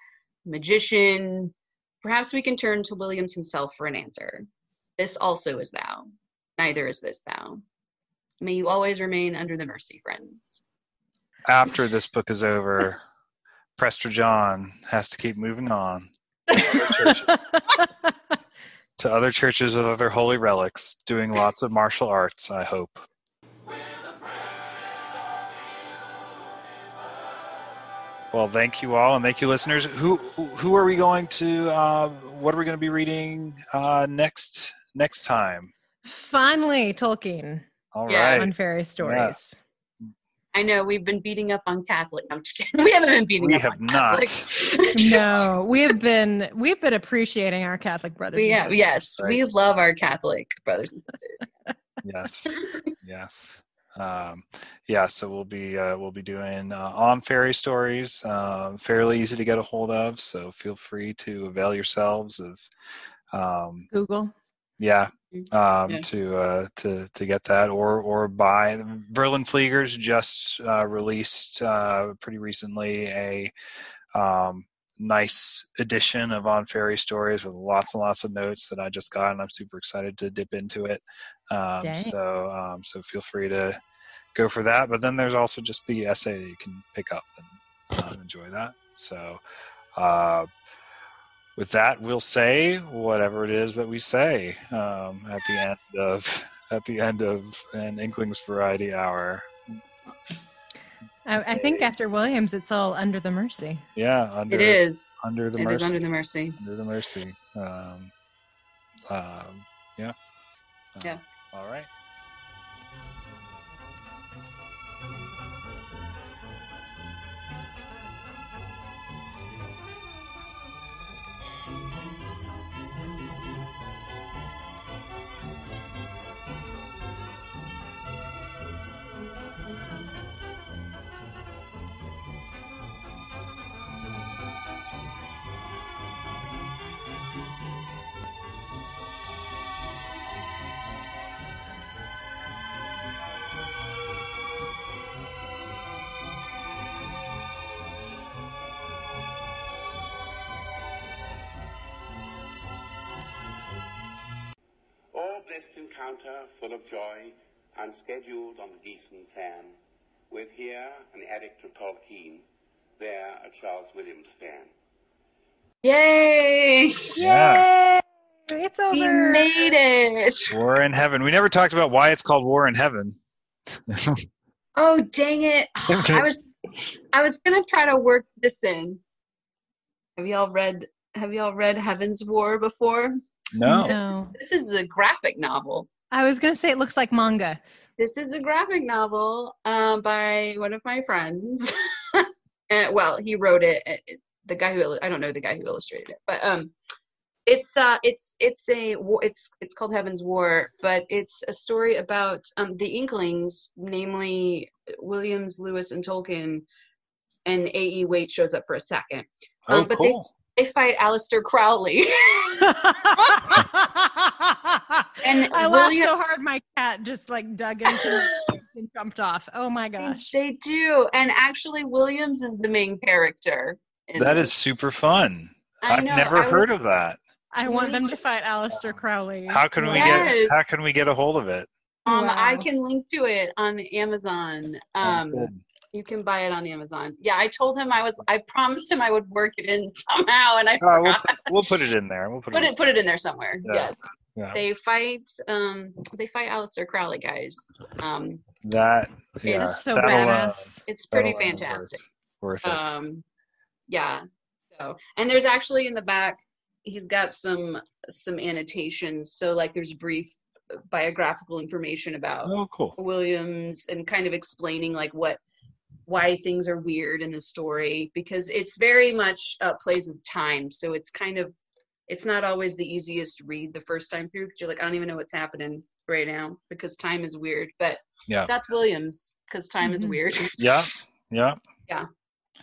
magician. Perhaps we can turn to Williams himself for an answer. This also is thou. Neither is this thou. May you always remain under the mercy, friends. After this book is over, [LAUGHS] Prester John has to keep moving on [LAUGHS] to other churches, to other churches with other holy relics, doing lots of martial arts, I hope. Well, thank you all, and thank you, listeners. Who who are we going to? Uh, what are we going to be reading uh, next next time? Finally, Tolkien All Yeah. right. on fairy stories. I know we've been beating up on Catholic. I'm just kidding. [LAUGHS] We haven't been beating We up have on not. [LAUGHS] No, we have been we've been appreciating our Catholic brothers. we and have, sisters. yes, right? we love our Catholic brothers and sisters. Yes. [LAUGHS] yes. Um, yeah. So we'll be uh, we'll be doing uh, on fairy stories. Uh, fairly easy to get a hold of. So feel free to avail yourselves of. Um, Google. yeah. Um, Yeah. to uh, to to get that or or buy Verlyn Flieger's just uh, released uh, pretty recently a um, nice edition of On Fairy Stories with lots and lots of notes that I just got, and I'm super excited to dip into it. Um, so um, so feel free to go for that. But then there's also just the essay that you can pick up and um, enjoy that. So. Uh, with that, we'll say whatever it is that we say um, at the end of at the end of an Inklings Variety Hour. I, I think after Williams, it's all under the mercy. Yeah, under It is. under the It is mercy. under the mercy. under the mercy. Um, um, yeah. Uh, Yeah. All right. All blessed encounter full of joy, unscheduled on the decent plan, with here an addict to Tolkien, there a Charles Williams fan. Yay! Yeah. It's over. We over. made it. War in Heaven. We never talked about why it's called War in Heaven. [LAUGHS] Oh dang it! I was I was gonna try to work this in. Have y'all read Have y'all read Heaven's War before? No. No. This is a graphic novel. I was gonna say it looks like manga. This is a graphic novel um, by one of my friends. [LAUGHS] and, well, he wrote it. uh, The guy who I don't know the guy who illustrated it, but um, it's uh, it's it's a. It's it's called Heaven's War, but it's a story about um, the Inklings, namely Williams, Lewis, and Tolkien. And A.E. Waite shows up for a second. Oh, Um, but they- cool. They fight Aleister Crowley. [LAUGHS] and I laughed so hard my cat just like dug into me [LAUGHS] and jumped off. Oh my gosh. They do, and actually, Williams is the main character. in That this. is super fun. I I've never I heard was- of that. I want them to fight Aleister Crowley. How can we Yes. get how can we get a hold of it? Um, I can link to it on Amazon. Um, good. You can buy it on Amazon. Yeah, I told him I was. I promised him I would work it in [LAUGHS] somehow, and I Oh, we'll, forgot. put, we'll put it in there. We'll put, put it. put it in there somewhere. Yeah. Yes, Yeah. they fight. Um, they fight Aleister Crowley, guys. Um, That yeah, It's so badass. it's pretty is worth- fantastic. Worth it. um yeah so and there's actually in the back he's got some some annotations so like there's brief biographical information about oh, cool. williams and kind of explaining like what why things are weird in the story because it's very much uh, plays with time so it's kind of it's not always the easiest read the first time through because you're like, I don't even know what's happening right now because time is weird. But Yeah. that's Williams because time is Mhm. weird. [LAUGHS] Yeah. Yeah. Yeah.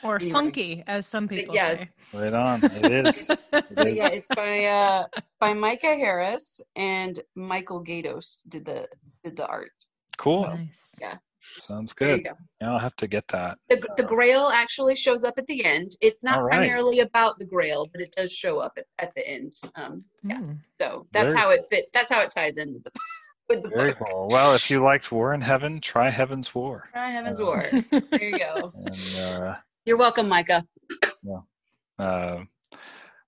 Or Anyway. funky, as some people yes. Right on. It [LAUGHS] is. It But yeah, it's by uh by Micah Harris and Michael Gaydos did the did the art. Cool. nice. Yeah. Sounds There you good. go. Yeah, I'll have to get that. The, the Grail actually shows up at the end. It's not All right. primarily about the Grail, but it does show up at, at the end. Um, yeah. Mm. So that's Very- how it fit. That's how it ties in with the [LAUGHS] with the Very book. cool. Well, if you liked War in Heaven, try Heaven's War. Try Heaven's Uh, War. [LAUGHS] There you go. And uh, You're welcome, Micah. uh,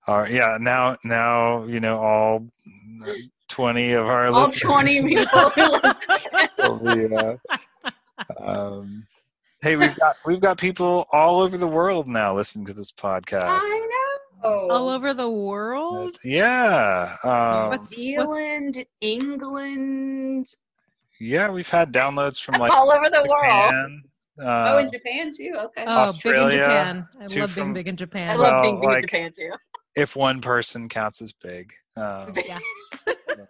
all right, yeah, now now you know all twenty of our All listeners. 20 [LAUGHS] people who will be, uh, um, hey, we've got we've got people all over the world now listening to this podcast. I know. All over the world? That's- yeah, um, What's- New Zealand, England. yeah, we've had downloads from That's like all over the world. Japan. oh, Uh, in Japan too. Okay. Oh, Australia, big in Japan. I love from- being big in Japan. I well, love being big like- in Japan too. if one person counts as big. Um, [LAUGHS] yeah. [LAUGHS]